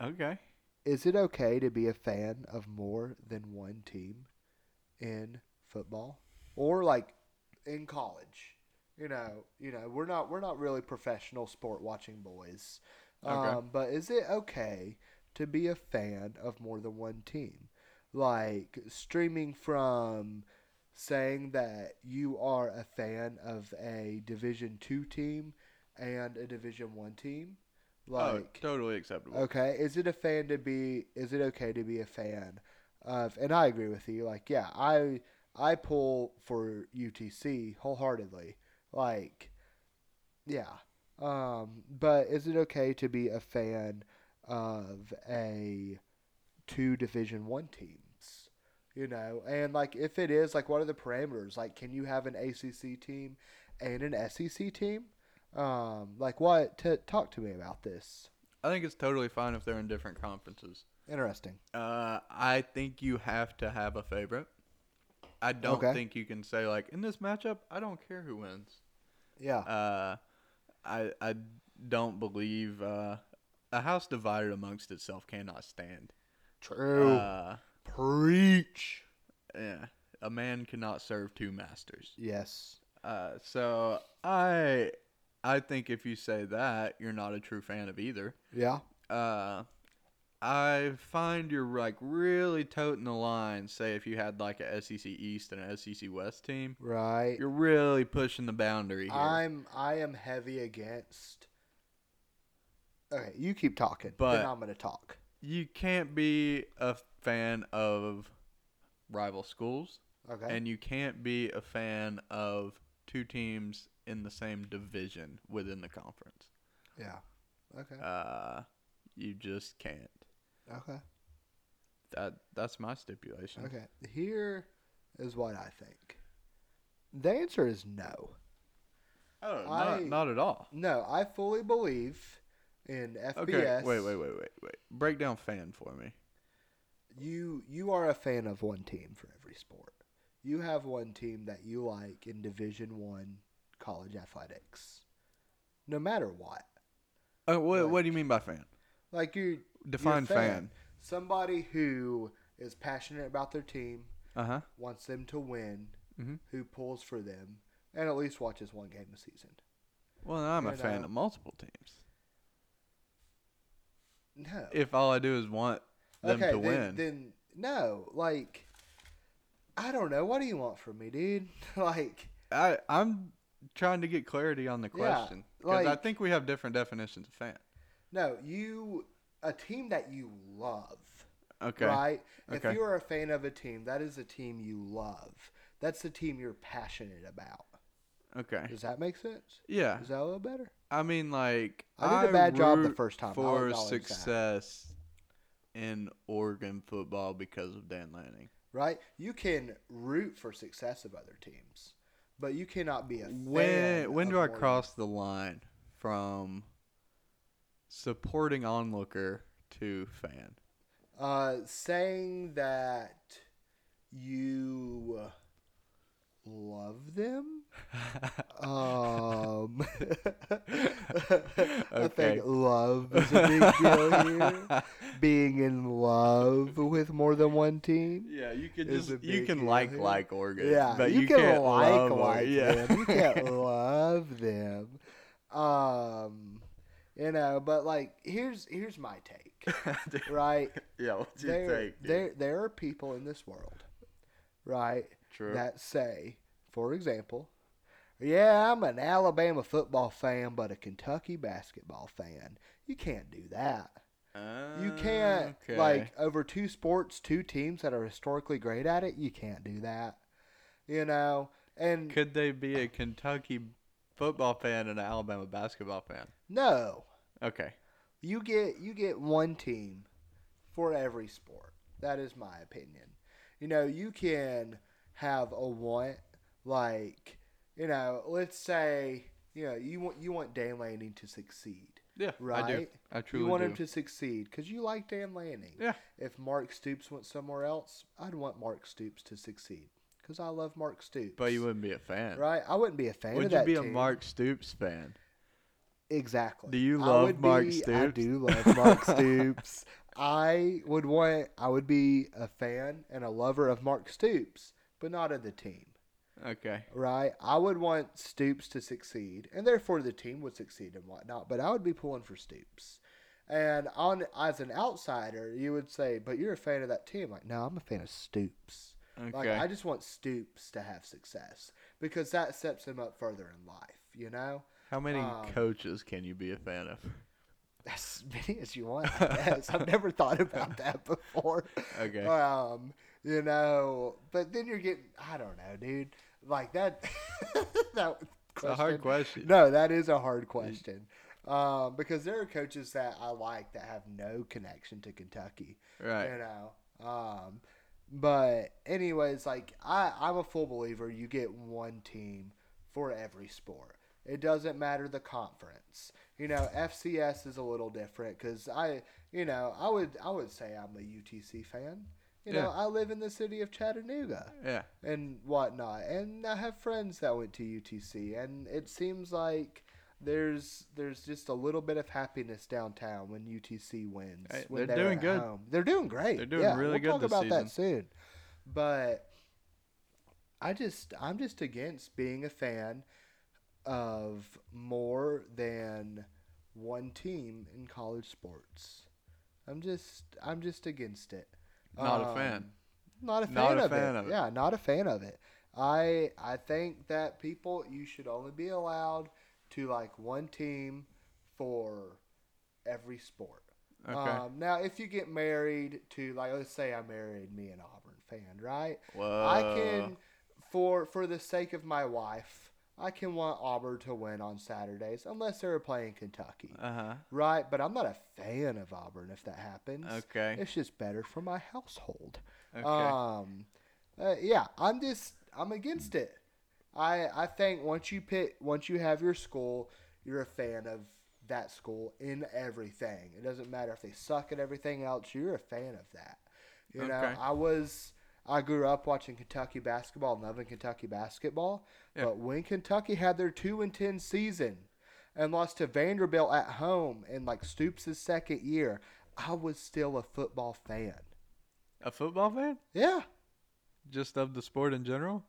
Okay. Is it okay to be a fan of more than one team in football or like in college? You know, you know, we're not we're not really professional sport watching boys. Okay. Um, but is it okay to be a fan of more than one team? Like streaming from saying that you are a fan of a Division 2 team and a Division 1 team? oh, Like totally acceptable. Okay, is it a fan to be? Is it okay to be a fan of? And I agree with you. Like, yeah, I I pull for UTC wholeheartedly. Like, yeah. Um, but is it okay to be a fan of a two Division One teams? You know, and like if it is, like, what are the parameters? Like, can you have an ACC team and an SEC team? Um, like what? T- talk to me about this. I think it's totally fine if they're in different conferences. Interesting. Uh, I think you have to have a favorite. I don't Okay. think you can say like in this matchup, I don't care who wins. Yeah. Uh, I I don't believe uh, a house divided amongst itself cannot stand. True. Uh, Preach. yeah, a man cannot serve two masters. Yes. Uh, so I I think if you say that, you're not a true fan of either. Yeah. Uh, I find you're like really toting the line. Say if you had like a SEC East and a SEC West team, Right. you're really pushing the boundary here. I'm I am heavy against. Okay, you keep talking, But- then I'm gonna talk. you can't be a fan of rival schools, Okay. and you can't be a fan of two teams in the same division within the conference. yeah. Okay. Uh, you just can't. Okay. That that's my stipulation. Okay. Here is what I think. The answer is no. Oh, I- not, not at all. No, I fully believe in FBS. Okay, wait, wait, wait, wait, wait. Break down fan for me. You you are a fan of one team for every sport. You have one team that you like in Division One college athletics. No matter what. Oh, what, Like- what do you mean by fan? Like you Define fan. Somebody who is passionate about their team, Uh huh. wants them to win, Mhm. who pulls for them, and at least watches one game a season. Well, I'm a fan know. of multiple teams. No. If all I do is want them okay, to then, win, then no. Like I don't know. What do you want from me, dude? (laughs) like I I'm trying to get clarity on the question because I like- think we have different definitions of fan. no, you a team that you love. Okay. Right? Okay. If you're a fan of a team, that is a team you love. That's the team you're passionate about. Okay. Does that make sense? Yeah. Is that a little better? I mean, like I did a bad job the first time. For that. success in Oregon football because of Dan Lanning. Right? You can root for success of other teams, but you cannot be a fan. When when do I cross the line from supporting onlooker to fan? Uh, saying that you love them. (laughs) Um, (laughs) I Okay. think love is a big deal here. (laughs) Being in love with more than one team. Yeah, you can just you can like here. like Oregon, Yeah, but you, you, can can't like love like yeah. them. You can't love them. Um, you know, but like here's here's my take, (laughs) right? yeah, what's your there, take? dude? there there are people in this world, right, True. that say, for example, yeah, I'm an Alabama football fan, but a Kentucky basketball fan. You can't do that. You can't Okay. like over two sports, two teams that are historically great at it. You can't do that. You know, and Could they be a Kentucky football fan and an Alabama basketball fan? no, Okay. you get you get one team for every sport. That is my opinion. You know, you can have a want like, you know, let's say, you know, you want you want Dan Lanning to succeed. Yeah, right. I do. I truly you want do. him to succeed because you like Dan Lanning. Yeah. If Mark Stoops went somewhere else, I'd want Mark Stoops to succeed because I love Mark Stoops. but you wouldn't be a fan. right? I wouldn't be a fan Would of you be a. Mark Stoops fan? Exactly. Do you love Mark be- I Stoops? do love Mark Stoops. (laughs) I would want. I would be a fan and a lover of Mark Stoops, but not of the team. Okay. Right? I would want Stoops to succeed, and therefore the team would succeed and whatnot. But I would be pulling for Stoops. And on as an outsider, you would say, "But you're a fan of that team." Like, no, I'm a fan of Stoops. Okay. Like, I just want Stoops to have success because that sets him up further in life. You know, How many um, coaches can you be a fan of? (laughs) as many as you want. I've never thought about (laughs) that before. Okay. Um, you know, but then you're getting. I don't know, dude. Like that. (laughs) that It's a hard question. No, that is a hard question. Um, because there are coaches that I like that have no connection to Kentucky. Right. You know. Um, but anyways, like I, I'm a full believer. You get one team for every sport. It doesn't matter the conference. You know, FCS is a little different because I, you know, I would I would say I'm a UTC fan. You know, Yeah. I live in the city of Chattanooga Yeah. and whatnot. And I have friends that went to UTC, and it seems like there's there's just a little bit of happiness downtown when UTC wins. Hey, when they're doing good. home. They're doing great. They're doing yeah, really we'll good talk this about that soon. But I just I'm just against being a fan of more than one team in college sports. I'm just I'm just against it. Not a Um, fan. Not a fan, Not a of, fan it. of it. Yeah, not a fan of it. I I think that people you should only be allowed to like one team for every sport. Okay. Um, now, if you get married to like, let's say I married me an Auburn fan, right? Whoa. I can, for for the sake of my wife, I can want Auburn to win on Saturdays unless they're playing Kentucky, Uh huh. right? But I'm not a fan of Auburn if that happens. Okay. It's just better for my household. Okay. Um, uh, yeah, I'm just I'm against it. I I think once you pick once you have your school, you're a fan of that school in everything. It doesn't matter if they suck at everything else. You're a fan of that. You know, I was I grew up watching Kentucky basketball, and loving Kentucky basketball. Yeah. But when Kentucky had their two and ten season and lost to Vanderbilt at home in like Stoops' second year, I was still a football fan. a football fan? Yeah. Just of the sport in general?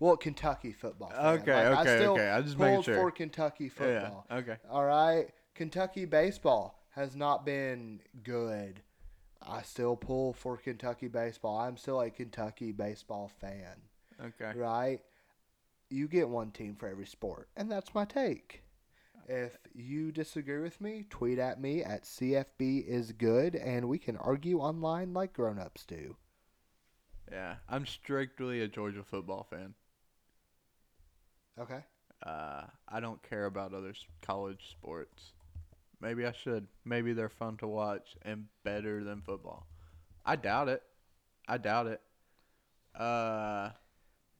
Well, Kentucky football. Fan. Okay, Like, I okay, still okay. I just pulled sure. for Kentucky football. Yeah. Okay. All right, Kentucky baseball has not been good. I still pull for Kentucky baseball. I'm still a Kentucky baseball fan. Okay. Right? You get one team for every sport, and that's my take. If you disagree with me, tweet at me at CFB is good, and we can argue online like grown-ups do. Yeah. I'm strictly a Georgia football fan. Okay. Uh, I don't care about other s- college sports. Maybe I should. Maybe they're fun to watch and better than football. I doubt it. I doubt it. Uh,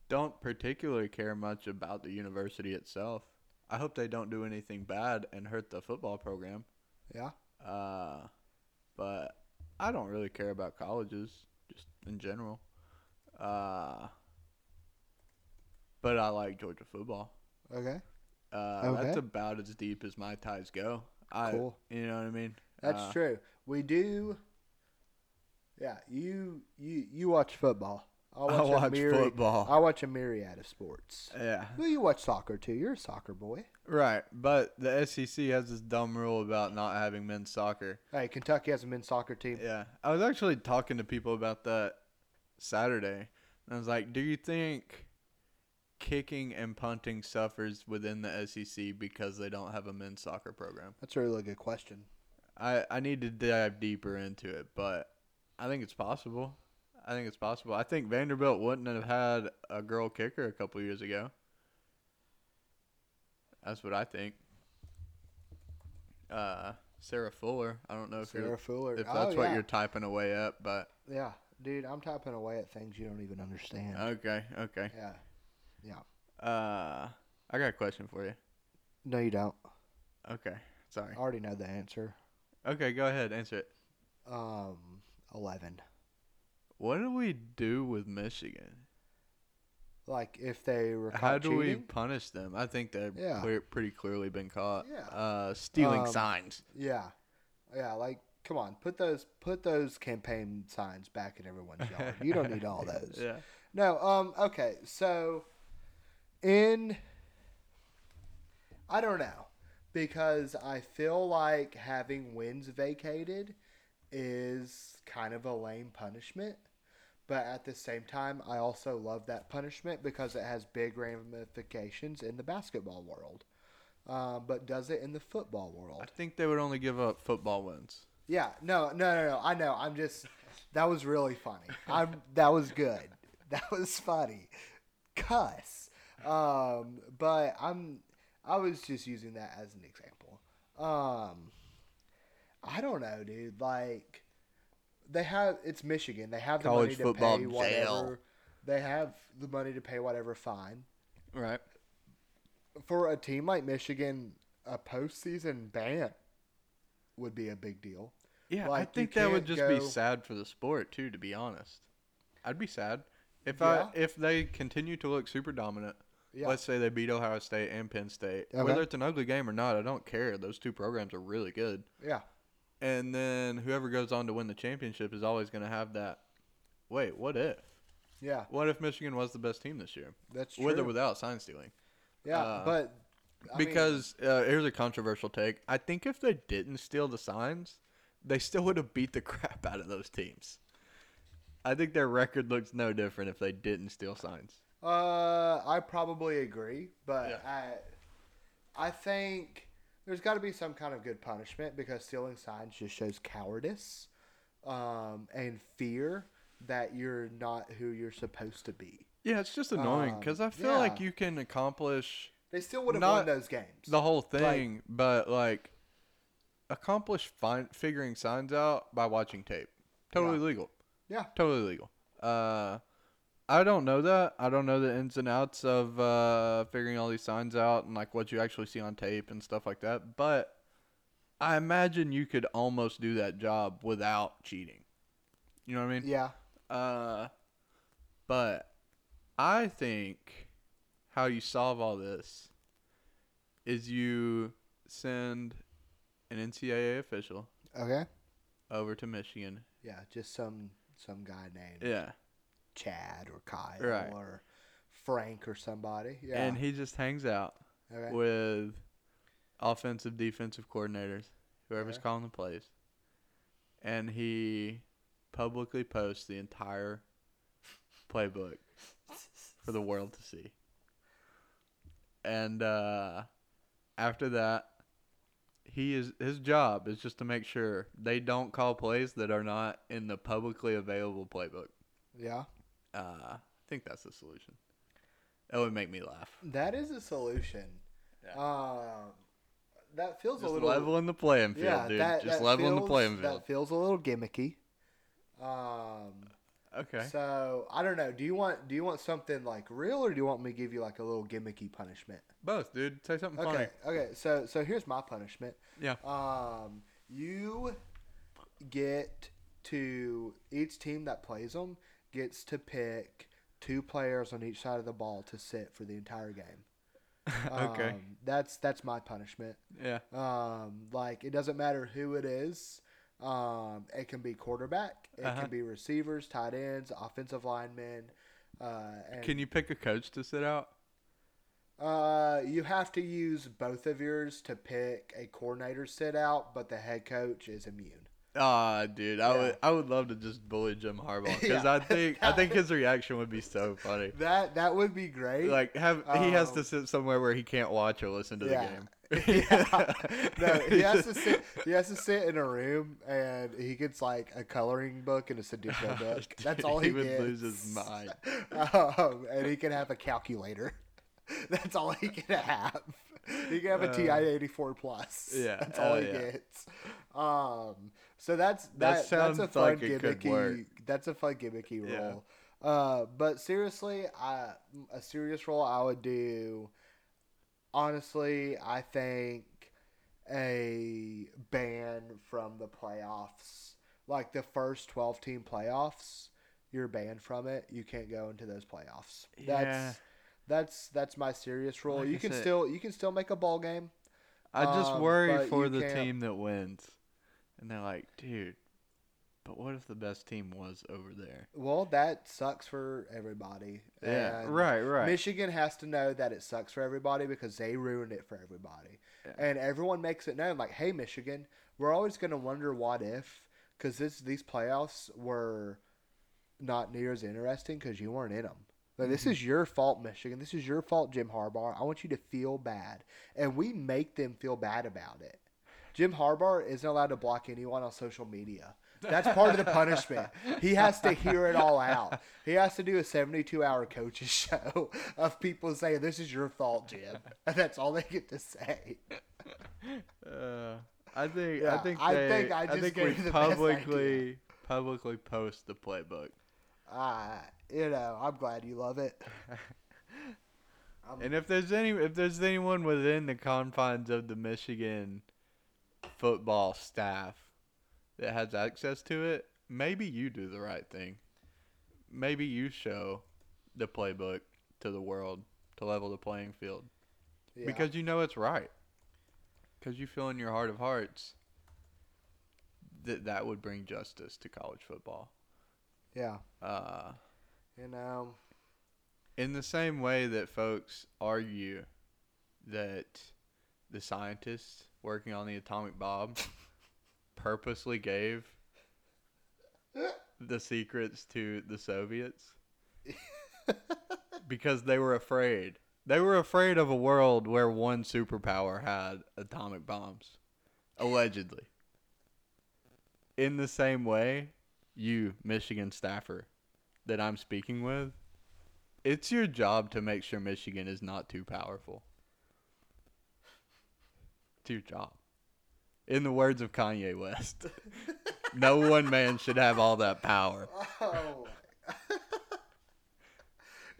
don't particularly care much about the university itself. I hope they don't do anything bad and hurt the football program. Yeah. Uh, but I don't really care about colleges, just in general. Uh, but I like Georgia football. Okay. Uh, Okay. That's about as deep as my ties go. I, Cool. You know what I mean? That's Uh, true. We do. Yeah, you you you watch football. I I a watch football. I watch a myriad of sports. Yeah. Well, you watch soccer too. You're a soccer boy. Right. But the SEC has this dumb rule about not having men's soccer. Hey, Kentucky has a men's soccer team. Yeah. I was actually talking to people about that Saturday. And I was like, do you think kicking and punting suffers within the SEC because they don't have a men's soccer program? That's a really good question. I, I need to dive deeper into it, but I think it's possible. I think it's possible. I think Vanderbilt wouldn't have had a girl kicker a couple years ago. That's what I think. Uh, Sarah Fuller. I don't know if Sarah you're, Fuller. if Oh, that's what yeah. you're typing away at, but Yeah, dude, I'm typing away at things you don't even understand. okay, okay. yeah. Uh, I got a question for you. No, you don't. Okay, sorry. I already know the answer. Okay, go ahead, answer it. Um, eleven. What do we do with Michigan? Like if they were How do we punish them? I think they've Yeah. clear, pretty clearly been caught. Yeah. Uh, stealing Um, signs. Yeah, yeah. Like, come on, put those put those campaign signs back in everyone's yard. You don't need all (laughs) those. yeah. No. Um. Okay. So, in I don't know because I feel like having wins vacated is kind of a lame punishment. But at the same time, I also love that punishment because it has big ramifications in the basketball world. Uh, but does it in the football world? I think they would only give up football wins. Yeah, no, no, no, no. I know. I'm just. That was really funny. I'm. That was good. (laughs) That was funny. Cuss. Um, but I'm. I was just using that as an example. Um, I don't know, dude. Like, they have. It's Michigan. They have the College money to pay jail. whatever. They have the money to pay whatever fine Right. for a team like Michigan. A postseason ban would be a big deal. Yeah, I Like, you think that would just be sad for the sport too. To be honest, I'd be sad if Yeah. I if they continue to look super dominant. Yeah. Let's say they beat Ohio State and Penn State. Okay. Whether it's an ugly game or not, I don't care. Those two programs are really good. yeah. And then whoever goes on to win the championship is always going to have that. Wait, what if? Yeah. What if Michigan was the best team this year, That's true. with or without sign stealing? yeah, uh, but I mean, because uh, here's a controversial take. I think if they didn't steal the signs, they still would have beat the (laughs) crap out of those teams. I think their record looks no different if they didn't steal signs. Uh, I probably agree, but Yeah. I, I think there's got to be some kind of good punishment because stealing signs just shows cowardice, um, and fear that you're not who you're supposed to be. Yeah, it's just annoying Um, because I feel like you can accomplish They still would have won those games. the whole thing, but like accomplish find, figuring signs out by watching tape. Totally Yeah. legal. Yeah. Totally legal. Uh, I don't know that. I don't know the ins and outs of uh, figuring all these signs out and like what you actually see on tape and stuff like that. But I imagine you could almost do that job without cheating. You know what I mean? yeah, Uh, but I think how you solve all this is you send an NCAA official okay, over to Michigan. yeah, just some some guy named Yeah. Chad or Kyle Right. or Frank or somebody. Yeah, And he just hangs out okay. with offensive, defensive coordinators, whoever's Okay. calling the plays. And he publicly posts the entire playbook (laughs) for the world to see. And uh, after that, he is his job is just to make sure they don't call plays that are not in the publicly available playbook. yeah. Uh, I think that's the solution. That would make me laugh. That is a solution. Yeah. Um, that feels Just a little leveling the playing field, yeah, dude. That, just that leveling the playing field. That feels a little gimmicky. Um, Okay. so I don't know. Do you want do you want something like real, or do you want me to give you like a little gimmicky punishment? Both, dude. Say something Okay, funny. okay. So so here's my punishment. Yeah. Um, you get to each team that plays them gets to pick two players on each side of the ball to sit for the entire game. (laughs) okay. Um, that's that's my punishment. yeah. Um, like it doesn't matter who it is. Um, it can be quarterback, it Uh-huh. can be receivers, tight ends, offensive linemen. Uh, and Can you pick a coach to sit out? Uh, you have to use both of yours to pick a coordinator sit out, but the head coach is immune. Ah, dude, I Yeah. would I would love to just bully Jim Harbaugh because (laughs) Yeah. I think I think his reaction would be so funny. (laughs) That that would be great. Like have he has to Um, sit somewhere where he can't watch or listen to yeah. the game. (laughs) yeah. No, he has to sit. He has to sit in a room, and he gets like a coloring book and a Sudoku book. That's all he, can. he would gets. lose his mind. Um, and he can have a calculator. (laughs) That's all he can have. he can have a Uh, TI eighty four plus. yeah, (laughs) that's all he yeah. gets. Um, so that's That that. that's a fun like it could work. gimmicky. That's a fun gimmicky Yeah. role. Uh, but seriously, I a serious role I would do. Honestly, I think a ban from the playoffs, like the first twelve team playoffs, you're banned from it. You can't go into those playoffs. Yeah. That's that's that's my serious rule. Like you I can said- still you can still make a ball game. I just Um, worry for the can't- team that wins, and they're like, dude, but what if the best team was over there? Well, that sucks for everybody. Yeah, And right, right. Michigan has to know that it sucks for everybody because they ruined it for everybody. Yeah. And everyone makes it known like, "Hey Michigan, we're always going to wonder what if cuz these playoffs were not near as interesting cuz you weren't in them." Like, this is your fault, Michigan. This is your fault, Jim Harbaugh. I want you to feel bad. And we make them feel bad about it. Jim Harbaugh isn't allowed to block anyone on social media. That's part of the punishment. He has to hear it all out. He has to do a 72 hour coaches (laughs) show of people saying, This is your fault, Jim. And that's all they get to say. Uh, I think Yeah, I think I think I I just think we you the best publicly publicly post the playbook. Uh, you know, I'm glad you love it. (laughs) And if there's any if there's anyone within the confines of the Michigan football staff that has access to it, maybe you do the right thing. Maybe you show the playbook to the world to level the playing field yeah. because you know it's right. Because you feel in your heart of hearts that that would bring justice to college football. Yeah, Uh, you know, in the same way that folks argue that the scientists working on the atomic bomb (laughs) purposely gave the secrets to the Soviets (laughs) because they were afraid. They were afraid of a world where one superpower had atomic bombs, allegedly. In the same way, you, Michigan staffer, that I'm speaking with, it's your job to make sure Michigan is not too powerful. It's your job. In the words of Kanye West, (laughs) no one man should have all that power. oh, (laughs)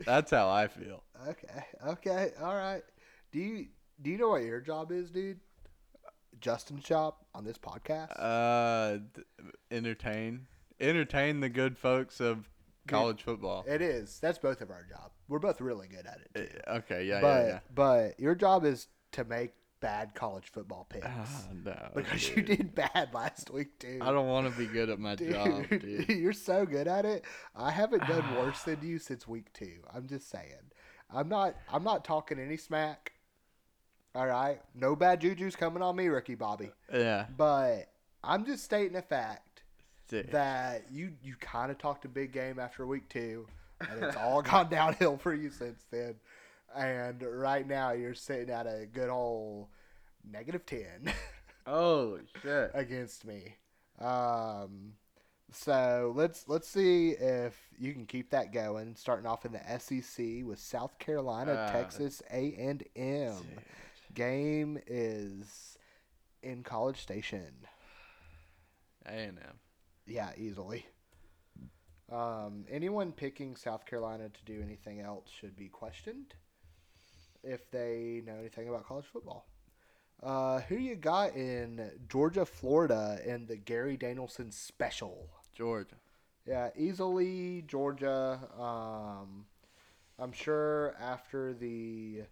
That's how I feel. okay, okay, all right. Do you do you know what your job is, dude? Justin's job on this podcast. Uh, entertain, entertain the good folks of college football. it is. That's both of our job. We're both really good at it. Too. Uh, Okay, yeah, but yeah, yeah. but your job is to make bad college football picks Ah, no, because you did bad last week too. I don't want to be good at my (laughs) job, dude. (laughs) You're so good at it. I haven't done (sighs) worse than you since week two. I'm just saying. I'm not. I'm not talking any smack. All right, no bad juju's coming on me, Ricky Bobby. Yeah, But I'm just stating a fact dude. that you you kind of talked a big game after week two, and it's all (laughs) gone downhill for you since then. And right now you're sitting at a good old negative ten. (laughs) oh shit. against me. Um, so let's let's see if you can keep that going. Starting off in the SEC with South Carolina, Uh, Texas A and M. Game is in College Station. A and M. Yeah, easily. Um, anyone picking South Carolina to do anything else should be questioned if they know anything about college football. Uh, who you got in Georgia, Florida, in the Gary Danielson special? Georgia. Yeah, easily Georgia. Um, I'm sure after the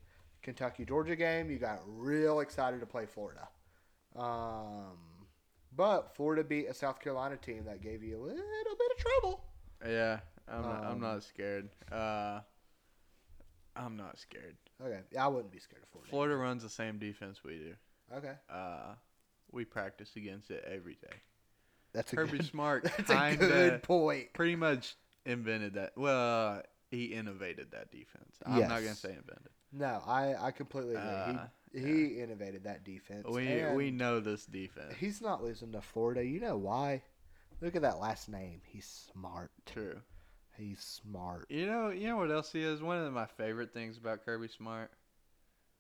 Kentucky Georgia game, you got real excited to play Florida. Um, but Florida beat a South Carolina team that gave you a little bit of trouble. Yeah, I'm not, I'm Um, not scared. Uh, I'm not scared. Okay, yeah, I wouldn't be scared of Florida. Florida runs the same defense we do. Okay, Uh, we practice against it every day. that's a Kirby good. Smart (laughs) That's a good point. pretty much invented that. Well, he innovated that defense. I'm not gonna say invented. No, I, I completely agree. Uh, he he innovated that defense. We we know this defense. he's not losing to Florida. You know why? Look at that last name. He's smart. True. He's smart. You know, you know what else he is? One of my favorite things about Kirby Smart.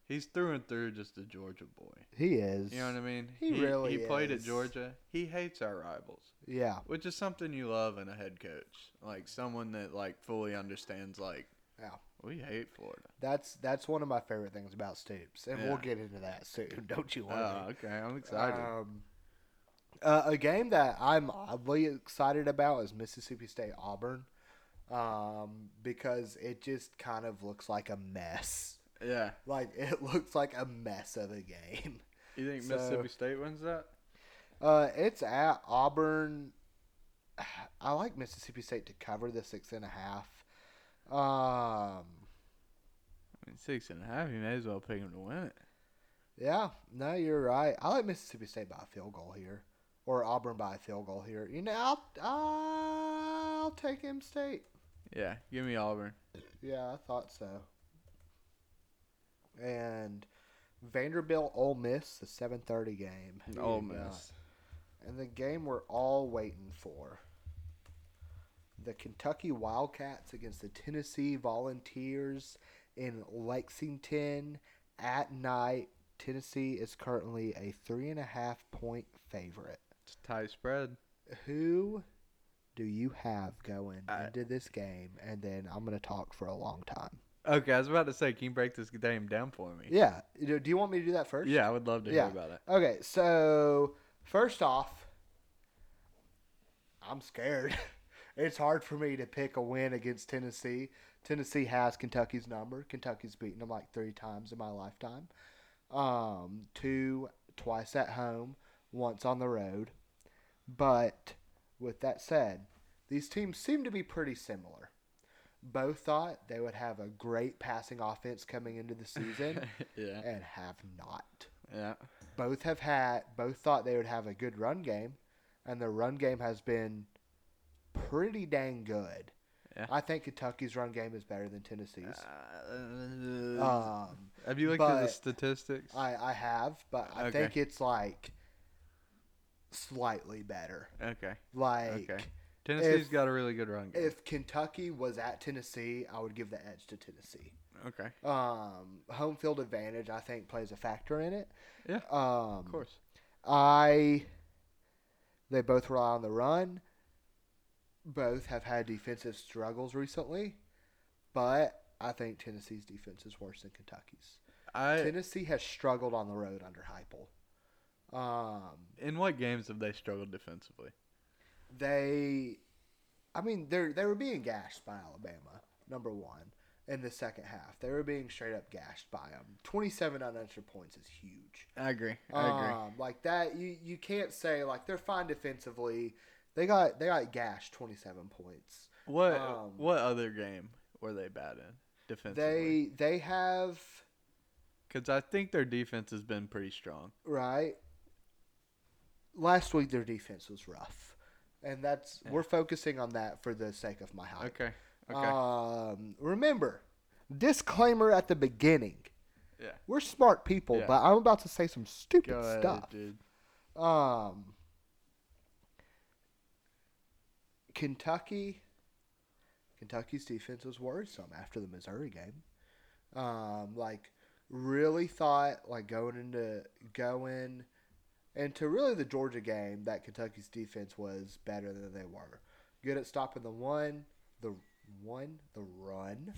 He's through and through just a Georgia boy. He is. You know what I mean? He really He played at. Georgia. He hates our rivals, Yeah. which is something you love in a head coach, like someone that like fully understands. Like, Yeah. we hate Florida. That's that's one of my favorite things about Stoops, and we'll get into that soon. (laughs) Don't you worry. Oh, okay. I'm excited. Um, uh, a game that I'm oddly excited about is Mississippi State Auburn, um, because it just kind of looks like a mess. Yeah. Like it (laughs) looks like a mess of a game. You think so- Mississippi State wins that? Uh, it's at Auburn. (sighs) I like Mississippi State to cover the six and a half. Um, I mean, six and a half. You may as well pick him to win it. yeah, no, you're right. I like Mississippi State by a field goal here, or Auburn by a field goal here. You know, I'll I'll take M State. Yeah. Give me Auburn. Yeah, I thought so. And Vanderbilt Ole Miss, the seven thirty game. Ole you got? Miss. And the game we're all waiting for. The Kentucky Wildcats against the Tennessee Volunteers in Lexington at night. Tennessee is currently a three and a half point favorite. It's a tight spread. Who do you have going I- into this game? And then I'm going to talk for a long time. Okay, I was about to say, can you break this game down for me? Yeah. Do you want me to do that first? Yeah, I would love to Yeah. hear about it. Okay, so first off, I'm scared. (laughs) it's hard for me to pick a win against Tennessee. Tennessee has Kentucky's number. Kentucky's beaten them like three times in my lifetime. Um, two twice at home, once on the road. But with that said, these teams seem to be pretty similar. Both thought they would have a great passing offense coming into the season (laughs) yeah. and have not Yeah. both have had both thought they would have a good run game and the run game has been pretty dang good Yeah. i think kentucky's run game is better than tennessee's Uh, um, have you looked at the statistics? I, I have but i Okay. think it's like slightly better okay. like Okay. Tennessee's if- got a really good run game. if kentucky was at tennessee i would give the edge to tennessee okay. um, home field advantage i think plays a factor in it Yeah, um, Of course. I they both rely on the run. Both have had defensive struggles recently, but I think Tennessee's defense is worse than Kentucky's. I Tennessee has struggled on the road under Heupel. Um, in what games have they struggled defensively? They, I mean, they they were being gashed by Alabama. Number one, in the second half, they were being straight up gashed by them. Twenty seven unanswered points is huge. I agree. I agree. Um, like that, you you can't say like they're fine defensively. They got they got gashed twenty seven points. What um, what other game were they bad in defensively? They they have Because I think their defense has been pretty strong. right. Last week their defense was rough, and that's Yeah. we're focusing on that for the sake of my hype. Okay. Okay. Um, remember, disclaimer at the beginning. Yeah. We're smart people, Yeah. but I'm about to say some stupid ahead, stuff. dude. Um, Kentucky, Kentucky's defense was worrisome after the Missouri game. Um, like really thought like going into going into really the Georgia game that Kentucky's defense was better than they were. Good at stopping the one, the one, the run.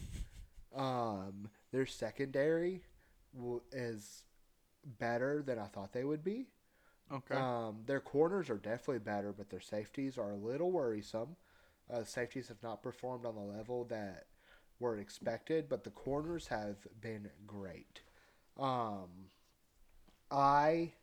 Um, their secondary w- is better than I thought they would be. Okay. Um, their corners are definitely better, but their safeties are a little worrisome. Uh, safeties have not performed on the level that were expected, but the corners have been great. Um, I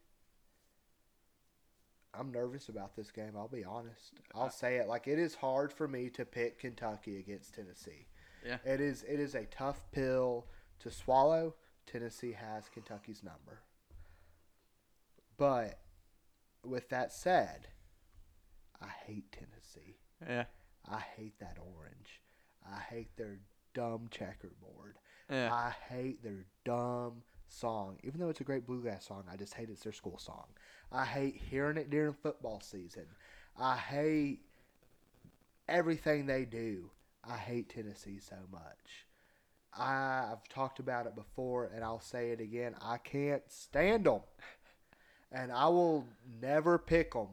I'm nervous about this game. I'll be honest. I'll uh, say it like it is hard for me to pick Kentucky against Tennessee. Yeah. It is. It is a tough pill to swallow. Tennessee has Kentucky's number. But with that said, I hate Tennessee. yeah. I hate that orange. I hate their dumb checkerboard. Yeah. I hate their dumb song. Even though it's a great bluegrass song, I just hate it's their school song. I hate hearing it during football season. I hate everything they do. I hate Tennessee so much. I, I've talked about it before, and I'll say it again. I can't stand them, and I will never pick them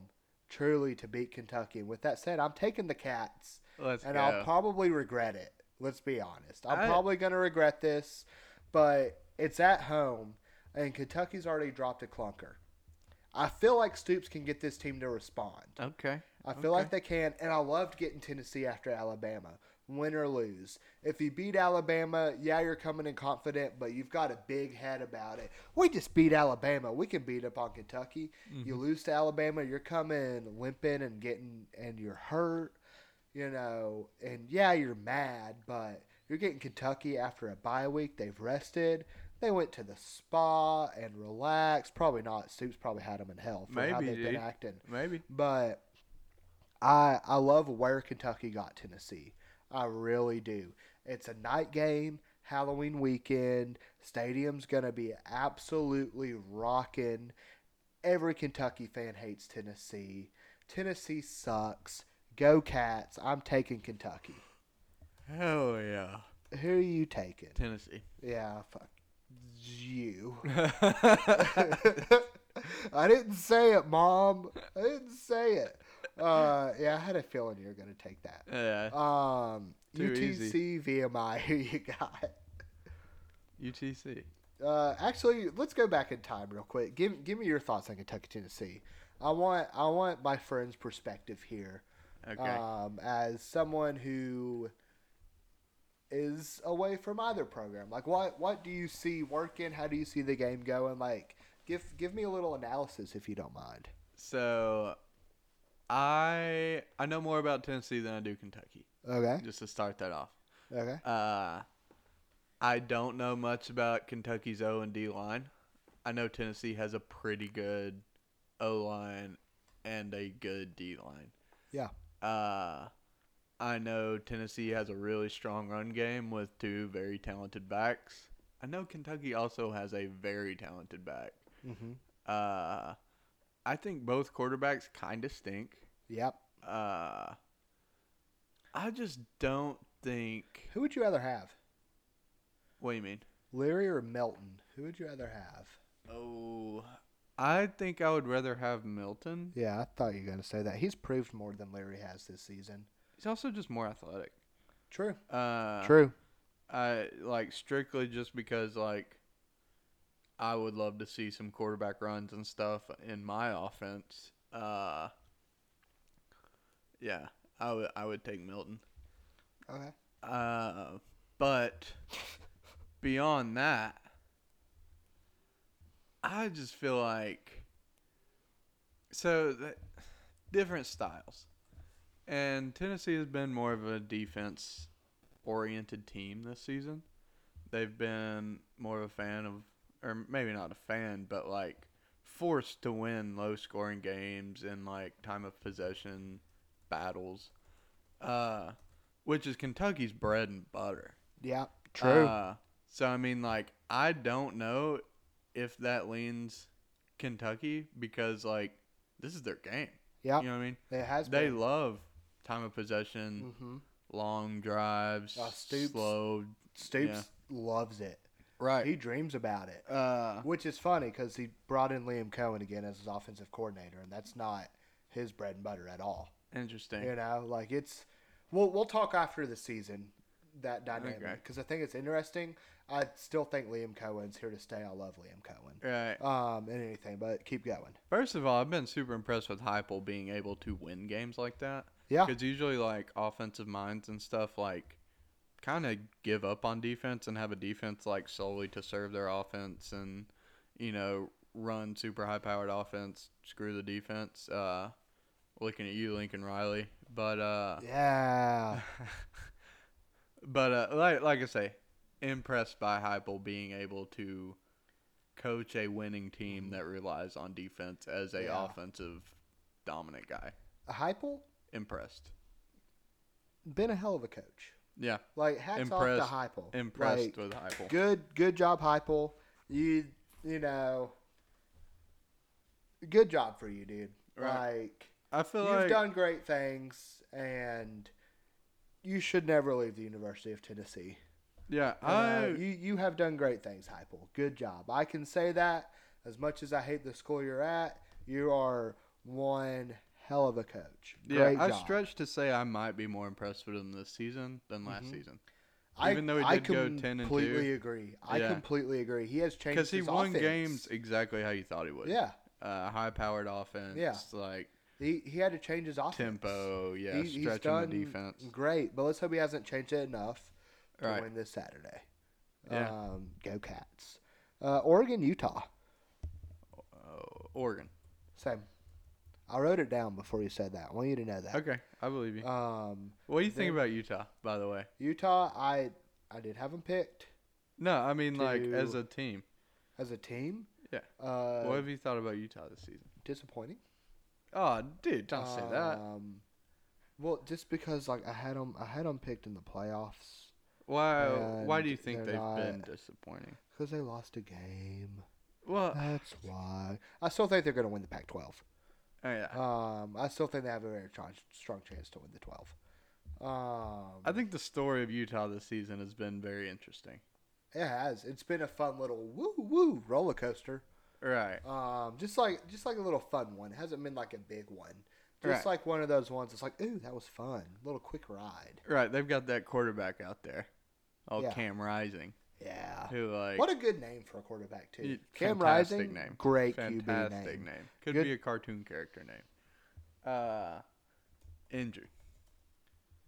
truly to beat Kentucky. And with that said, I'm taking the Cats, Let's and go. I'll probably regret it. Let's be honest. I'm I- probably going to regret this, but it's at home, and Kentucky's already dropped a clunker. I feel like Stoops can get this team to respond. okay. I feel like they can, and I loved getting Tennessee after Alabama, win or lose. If you beat Alabama, yeah, you're coming in confident, but you've got a big head about it. We just beat Alabama. We can beat up on Kentucky. You mm-hmm. lose to Alabama, you're coming limping and getting, and you're hurt, you know, and yeah, you're mad, but you're getting Kentucky after a bye week. They've rested. They went to the spa and relaxed. Probably not. Stoops probably had them in hell for how they've been dude. acting. Maybe. But I I love where Kentucky got Tennessee. I really do. It's a night game, Halloween weekend. Stadium's gonna be absolutely rocking. Every Kentucky fan hates Tennessee. Tennessee sucks. Go Cats. I'm taking Kentucky. Hell yeah. Who are you taking? Tennessee. Yeah, fuck you. (laughs) (laughs) I didn't say it, Mom. I didn't say it. Uh, yeah, I had a feeling you were gonna take that. yeah. Um, Too UTC VMI. Who (laughs) you got? UTC. Uh, actually, let's go back in time real quick. Give give me your thoughts on Kentucky, Tennessee. I want I want my friend's perspective here. Okay. Um, as someone who is away from either program, like what what do you see working? How do you see the game going? Like, give give me a little analysis if you don't mind. so, I I know more about Tennessee than I do Kentucky. Okay. Just to start that off. Okay. Uh, I don't know much about Kentucky's O and D line. I know Tennessee has a pretty good O line and a good D line. Yeah. Uh, I know Tennessee has a really strong run game with two very talented backs. I know Kentucky also has a very talented back. Mm-hmm. Uh, I think both quarterbacks kind of stink. Yep. Uh, I just don't think. Who would you rather have, What do you mean? Leary or Milton? Who would you rather have? Oh, I think I would rather have Milton. Yeah, I thought you were gonna say that. He's proved more than Leary has this season. He's also just more athletic. True. Uh, True. I like strictly just because like I would love to see some quarterback runs and stuff in my offense. Uh, yeah, I would I would take Milton. Okay. Uh, but beyond that, I just feel like so that different styles, and Tennessee has been more of a defense oriented team this season. They've been more of a fan of, or maybe not a fan, but like forced to win low scoring games and like time of possession battles, uh, which is Kentucky's bread and butter. Yeah. True. Uh, so I mean, like, I don't know if that leans Kentucky because like this is their game. yeah. You know what I mean? It has They been. love time of possession, mm-hmm. long drives, Uh, Stoops- slow. Stoops loves it. Right. He dreams about it. uh, Which is funny because he brought in Liam Coen again as his offensive coordinator, and that's not his bread and butter at all. interesting. You know, like it's. We'll we'll talk after the season that dynamic Okay. because I think it's interesting. I still think Liam Coen's here to stay. I love Liam Coen. Right. Um, and anything, but keep going. First of all, I've been super impressed with Heupel being able to win games like that. Yeah. Because usually, like offensive minds and stuff, like kind of give up on defense and have a defense like solely to serve their offense and you know run super high powered offense, screw the defense. Uh, looking at you, Lincoln Riley, but uh, Yeah. (laughs) but uh, like like I say, impressed by Heupel being able to coach a winning team that relies on defense as a Yeah. offensive dominant guy. Heupel Impressed. been a hell of a coach. Yeah, Like hats Impressed- off to Heupel. impressed Like, with Heupel. good good job Heupel. You you know good job for you, dude. Right. Like I feel you've like done great things and you should never leave the University of Tennessee. Yeah, I uh, you you have done great things, Heupel. Good job. I can say that. As much as I hate the school you're at, you are one hell of a coach. yeah I job. stretch to say I might be more impressed with him this season than last Mhm. season I, even though he I did go 10 and two, completely agree. I Yeah. completely agree. He has changed because he won offense. games exactly how you thought he would. Yeah, uh, high powered offense. Yeah. like he he had to change his offense. tempo. Yeah, He- he's stretching done the defense. Great, but let's hope he hasn't changed it enough to Right. win this Saturday. Yeah. Um, go Cats. Uh, Oregon, Utah. Uh, Oregon. Same. I wrote it down before you said that. I want you to know that. Okay, I believe you. Um, what do you think about Utah, by the way? Utah, I I did have them picked No, I mean like as a team. as a team. Yeah. Uh, what have you thought about Utah this season? disappointing. Oh, dude, don't say that. Um, well, just because like I had them, I had them picked in the playoffs Why? Why do you think they've not- been disappointing? because they lost a game. Well, That's why. I still think they're going to win the Pac-12. Oh, yeah. Um, I still think they have a very strong, strong chance to win the 12. Um, I think the story of Utah this season has been very interesting. it has. It's been a fun little woo woo roller coaster. Right. Um, just like just like a little fun one. It hasn't been like a big one. Just Right. like one of those ones. It's like, ooh, that was fun. Little quick ride. Right. They've got that quarterback out there, oh Yeah. Cam Rising, Yeah. who like What a good name for a quarterback too. y- Cam fantastic Rising, name. great QB fantastic name. Could Good- be a cartoon character name. Uh, injured.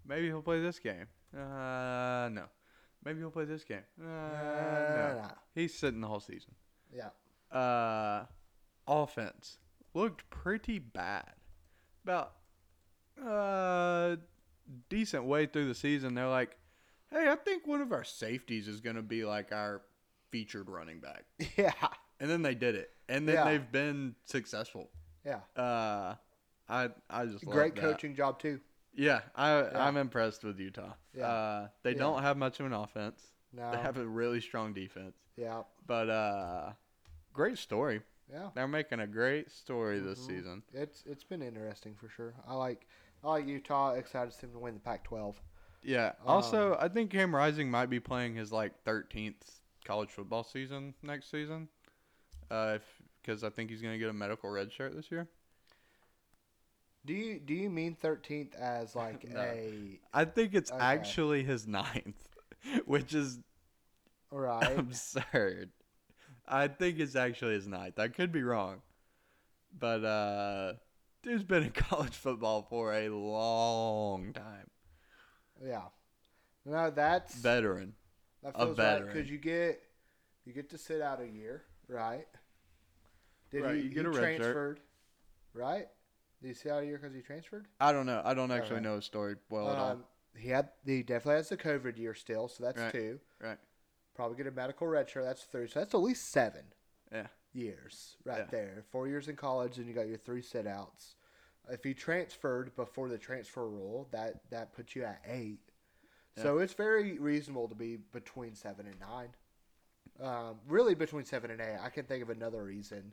Maybe he'll play this game. Uh, no. Maybe he'll play this game. Uh, no. nah. He's sitting the whole season. Yeah. uh, offense looked pretty bad. About uh, decent way through the season, they're like, "Hey, I think one of our safeties is gonna be like our featured running back," (laughs) Yeah. and then they did it, and then Yeah. they've been successful. Yeah. Uh, I I just love Great coaching job too. Yeah, I Yeah. I'm impressed with Utah. Yeah. Uh, they Yeah. don't have much of an offense. No. They have a really strong defense, yeah. but uh, great story. Yeah. They're making a great story this Mhm. season. It's it's been interesting for sure. I like I like Utah. Excited to see them to win the Pac-12. Yeah. Also, I think Cam Rising might be playing his like 13th college football season next season. Uh, because I think he's gonna get a medical red shirt this year. Do you do you mean 13th as (laughs) like No. a I think it's Okay. actually his ninth, (laughs) which is right? (laughs) absurd. I think it's actually his ninth. I could be wrong, but uh, dude's been in college football for a long time. Yeah. No, that's Veteran. that a feels right veteran. because you get you get to sit out a year, right? Did Right, he, you get he a transferred? Right? Did he sit out a year because he transferred? I don't know. I don't actually Alright. know his story well at all. Um, he had he definitely has the COVID year still, so that's Right, two. right. Probably get a medical red shirt. That's three. So that's at least seven. Yeah. Years right Yeah. there. Four years in college, and you got your three sit outs. If he transferred before the transfer rule, that that puts you at eight. So it's very reasonable to be between seven and nine. Um, really between seven and eight. I can think of another reason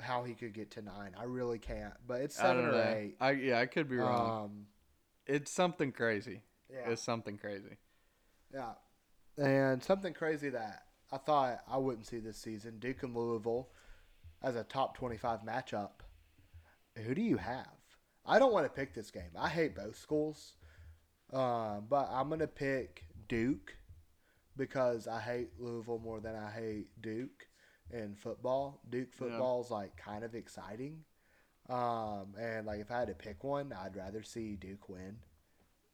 how he could get to nine. I really can't, but it's I seven don't or know. eight. I yeah, I could be wrong. Um, it's something crazy. yeah. It's something crazy. Yeah. And something crazy that I thought I wouldn't see this season Duke and Louisville as a top 25 matchup. Who do you have? I don't want to pick this game. I hate both schools. Um, but I'm going to pick Duke because I hate Louisville more than I hate Duke in football. Duke Yeah. football is like kind of exciting. Um, and like if I had to pick one, I'd rather see Duke win.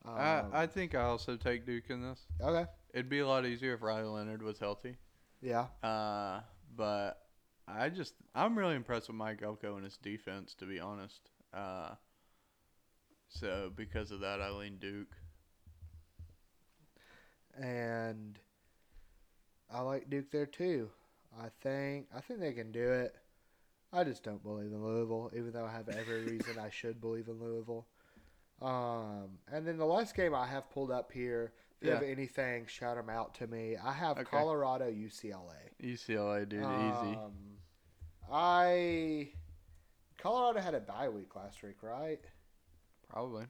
Um, I I think I also take Duke in this. okay. It'd be a lot easier if Riley Leonard was healthy. Yeah. Uh, but I just I'm really impressed with Mike Elko and his defense, to be honest. Uh, so because of that, I lean Duke. and I like Duke there too. I think I think they can do it. I just don't believe in Louisville, even though I have every (laughs) reason I should believe in Louisville. Um, and then the last game I have pulled up here. If you Yeah. have anything, shout them out to me. I have Okay. Colorado UCLA. UCLA, dude, easy. Um, I Colorado had a bye week last week, right? Probably,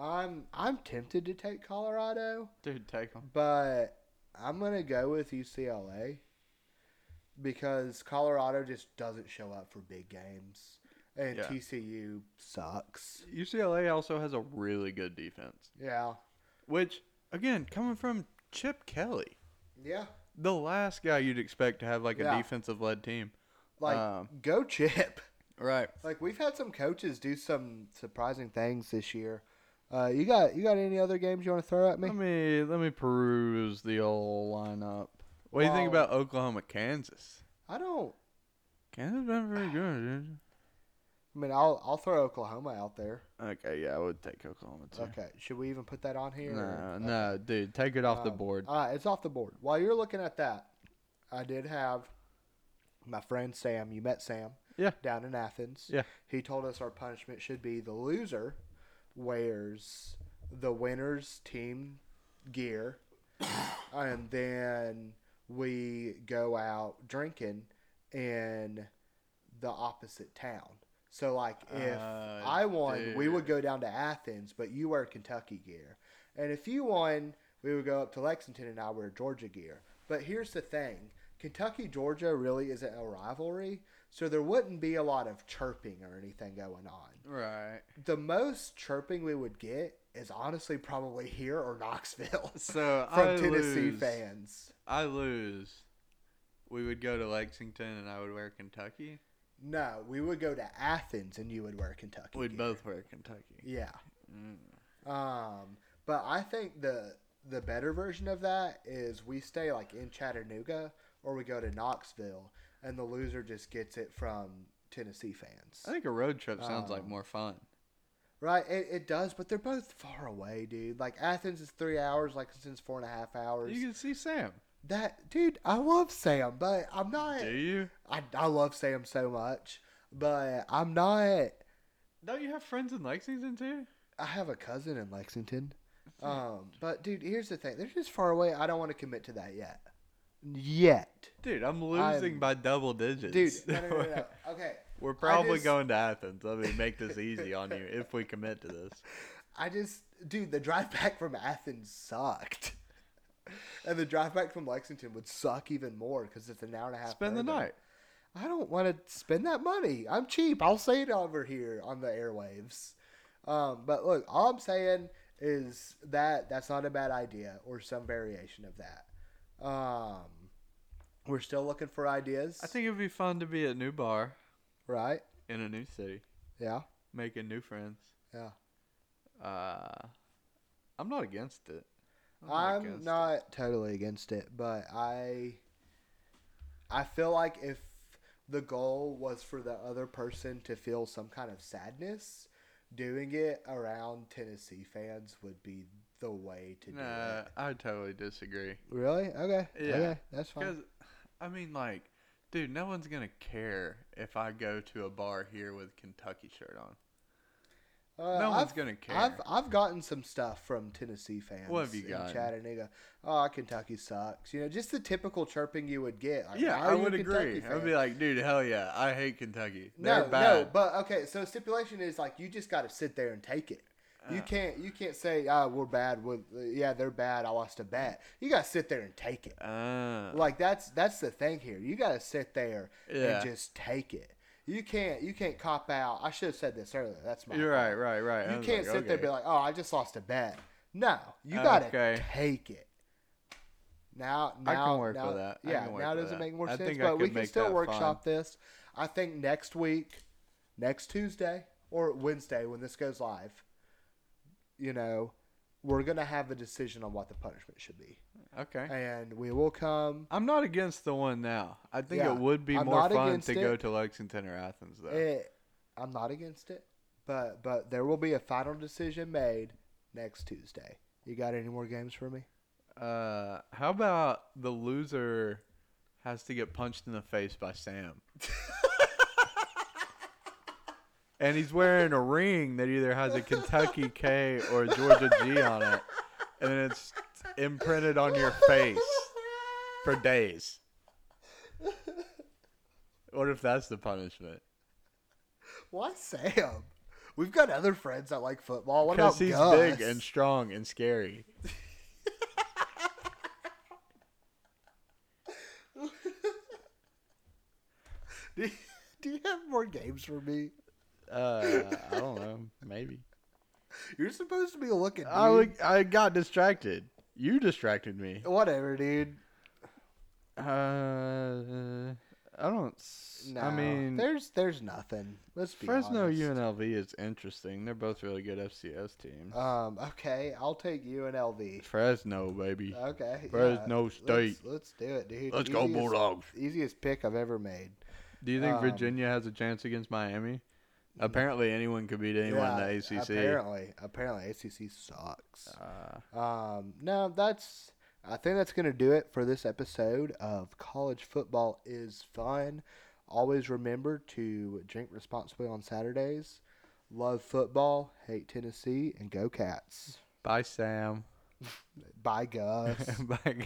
I'm I'm tempted to take Colorado. dude, take them. But I'm gonna go with UCLA because Colorado just doesn't show up for big games, and Yeah. TCU sucks. UCLA also has a really good defense, Yeah, which again, coming from Chip Kelly, yeah. the last guy you'd expect to have like a Yeah. defensive led team. Like Um, go Chip. Right. Like we've had some coaches do some surprising things this year. Uh, you got you got any other games you want to throw at me? Let me let me peruse the old lineup. What do you think about Oklahoma, Kansas? I don't. Kansas been very good. Dude. I mean, I'll I'll throw Oklahoma out there. Okay, yeah, I would take Oklahoma too. Okay, should we even put that on here? No, or- no, dude, take it off the Um, board. All right, it's off the board. While you're looking at that, I did have my friend Sam. You met Sam. Yeah. Down in Athens. Yeah. He told us our punishment should be the loser wears the winner's team gear, (coughs) and then we go out drinking in the opposite town. So like if Uh, I won, we would go down to Athens, but you wear Kentucky gear. And if you won, we would go up to Lexington and I wear Georgia gear. But here's the thing Kentucky Georgia really isn't a rivalry, so there wouldn't be a lot of chirping or anything going on. Right. The most chirping we would get is honestly probably here or Knoxville (laughs) So from I Tennessee lose. fans. I lose. We would go to Lexington and I would wear Kentucky. No, we would go to Athens and you would wear Kentucky. We'd gear. both wear Kentucky. Yeah. Mm. Um, but I think the the better version of that is we stay like in Chattanooga or we go to Knoxville and the loser just gets it from Tennessee fans. I think a road trip sounds like Um, more fun. Right? It, it does, but they're both far away, dude. Like Athens is three hours, Lexington's four and a half hours. You can see Sam. That dude, I love Sam, but I'm not. Do you? I I love Sam so much, but I'm not. Don't you have friends in Lexington too? I have a cousin in Lexington. Um, but dude, here's the thing: they're just far away. I don't want to commit to that yet. Yet, Dude, I'm losing I'm- by double digits. dude. No, no, no, no. (laughs) Okay, We're probably just- going to Athens. Let me make this easy on you if we commit to this. I just, dude, the drive back from Athens sucked, and the drive back from Lexington would suck even more because it's an hour and a half. Spend the night. I don't want to spend that money. I'm cheap. I'll say it over here on the airwaves. Um, but look, all I'm saying is that that's not a bad idea or some variation of that. Um, we're still looking for ideas. I think it'd be fun to be at a new bar right. in a new city, Yeah. making new friends. Yeah. Uh, I'm not against it. I'm against it. not totally against it, but I I feel like if the goal was for the other person to feel some kind of sadness, doing it around Tennessee fans would be the way to do Nah, it. I totally disagree. Really? Okay. Yeah. Okay, that's fine. Because, I mean, like, dude, no one's gonna care if I go to a bar here with Kentucky shirt on. Uh, no one's I've- gonna care. I've I've gotten some stuff from Tennessee fans. What have you gotten? Chattanooga. Oh, Kentucky sucks. You know, just the typical chirping you would get. Like, yeah, I would agree. I would be like, dude, hell yeah, I hate Kentucky. They're no, bad. no, but okay. So stipulation is like you just got to sit there and take it. You Uh. can't you can't say ah we're bad with yeah they're bad I lost a bet. You got to sit there and take it. Uh, Like that's that's the thing here. You got to sit there Yeah. and just take it. You can't you can't cop out. I should have said this earlier. That's my you're fault. right, right, right. I You can't like, sit there and be like, oh, I just lost a bet. No, you got to Okay. take it. Now, I now, can work now, with that. I Yeah, now with does it that. make more I sense? I but we can still workshop this. I think next week, next Tuesday or Wednesday when this goes live, you know, we're gonna have a decision on what the punishment should be, Okay. and we will come. I'm not against the one now. I think Yeah, it would be I'm more fun to go to Lexington or Athens, though. Eh, I'm not against it, but but there will be a final decision made next Tuesday. You got any more games for me? Uh, how about the loser has to get punched in the face by Sam? (laughs) and he's wearing a ring that either has a Kentucky K or a Georgia G on it, and it's imprinted on your face for days. What if that's the punishment? Why Sam? We've got other friends that like football. What about he's Gus? big and strong and scary. (laughs) do, you, do you have more games for me? Uh, I don't know. Maybe. (laughs) You're supposed to be looking. Dude. I would- I got distracted. You distracted me. Whatever, dude. Uh, I don't. No, I mean, there's there's nothing. Let's be Fresno honest. UNLV is interesting. They're both really good FCS teams. Um. Okay, I'll take UNLV. Fresno, baby. Okay. Fresno yeah, State. Let's, let's do it, dude. Let's go Bulldogs. Easiest pick I've ever made. Do you think um, Virginia has a chance against Miami? Apparently, anyone could beat anyone Yeah, in the ACC. Apparently, apparently ACC sucks. Uh, Um, no, that's. I think that's gonna do it for this episode of College Football is Fun. Always remember to drink responsibly on Saturdays. Love football, hate Tennessee, and go Cats. bye, Sam. (laughs) Bye, Gus. (laughs) bye.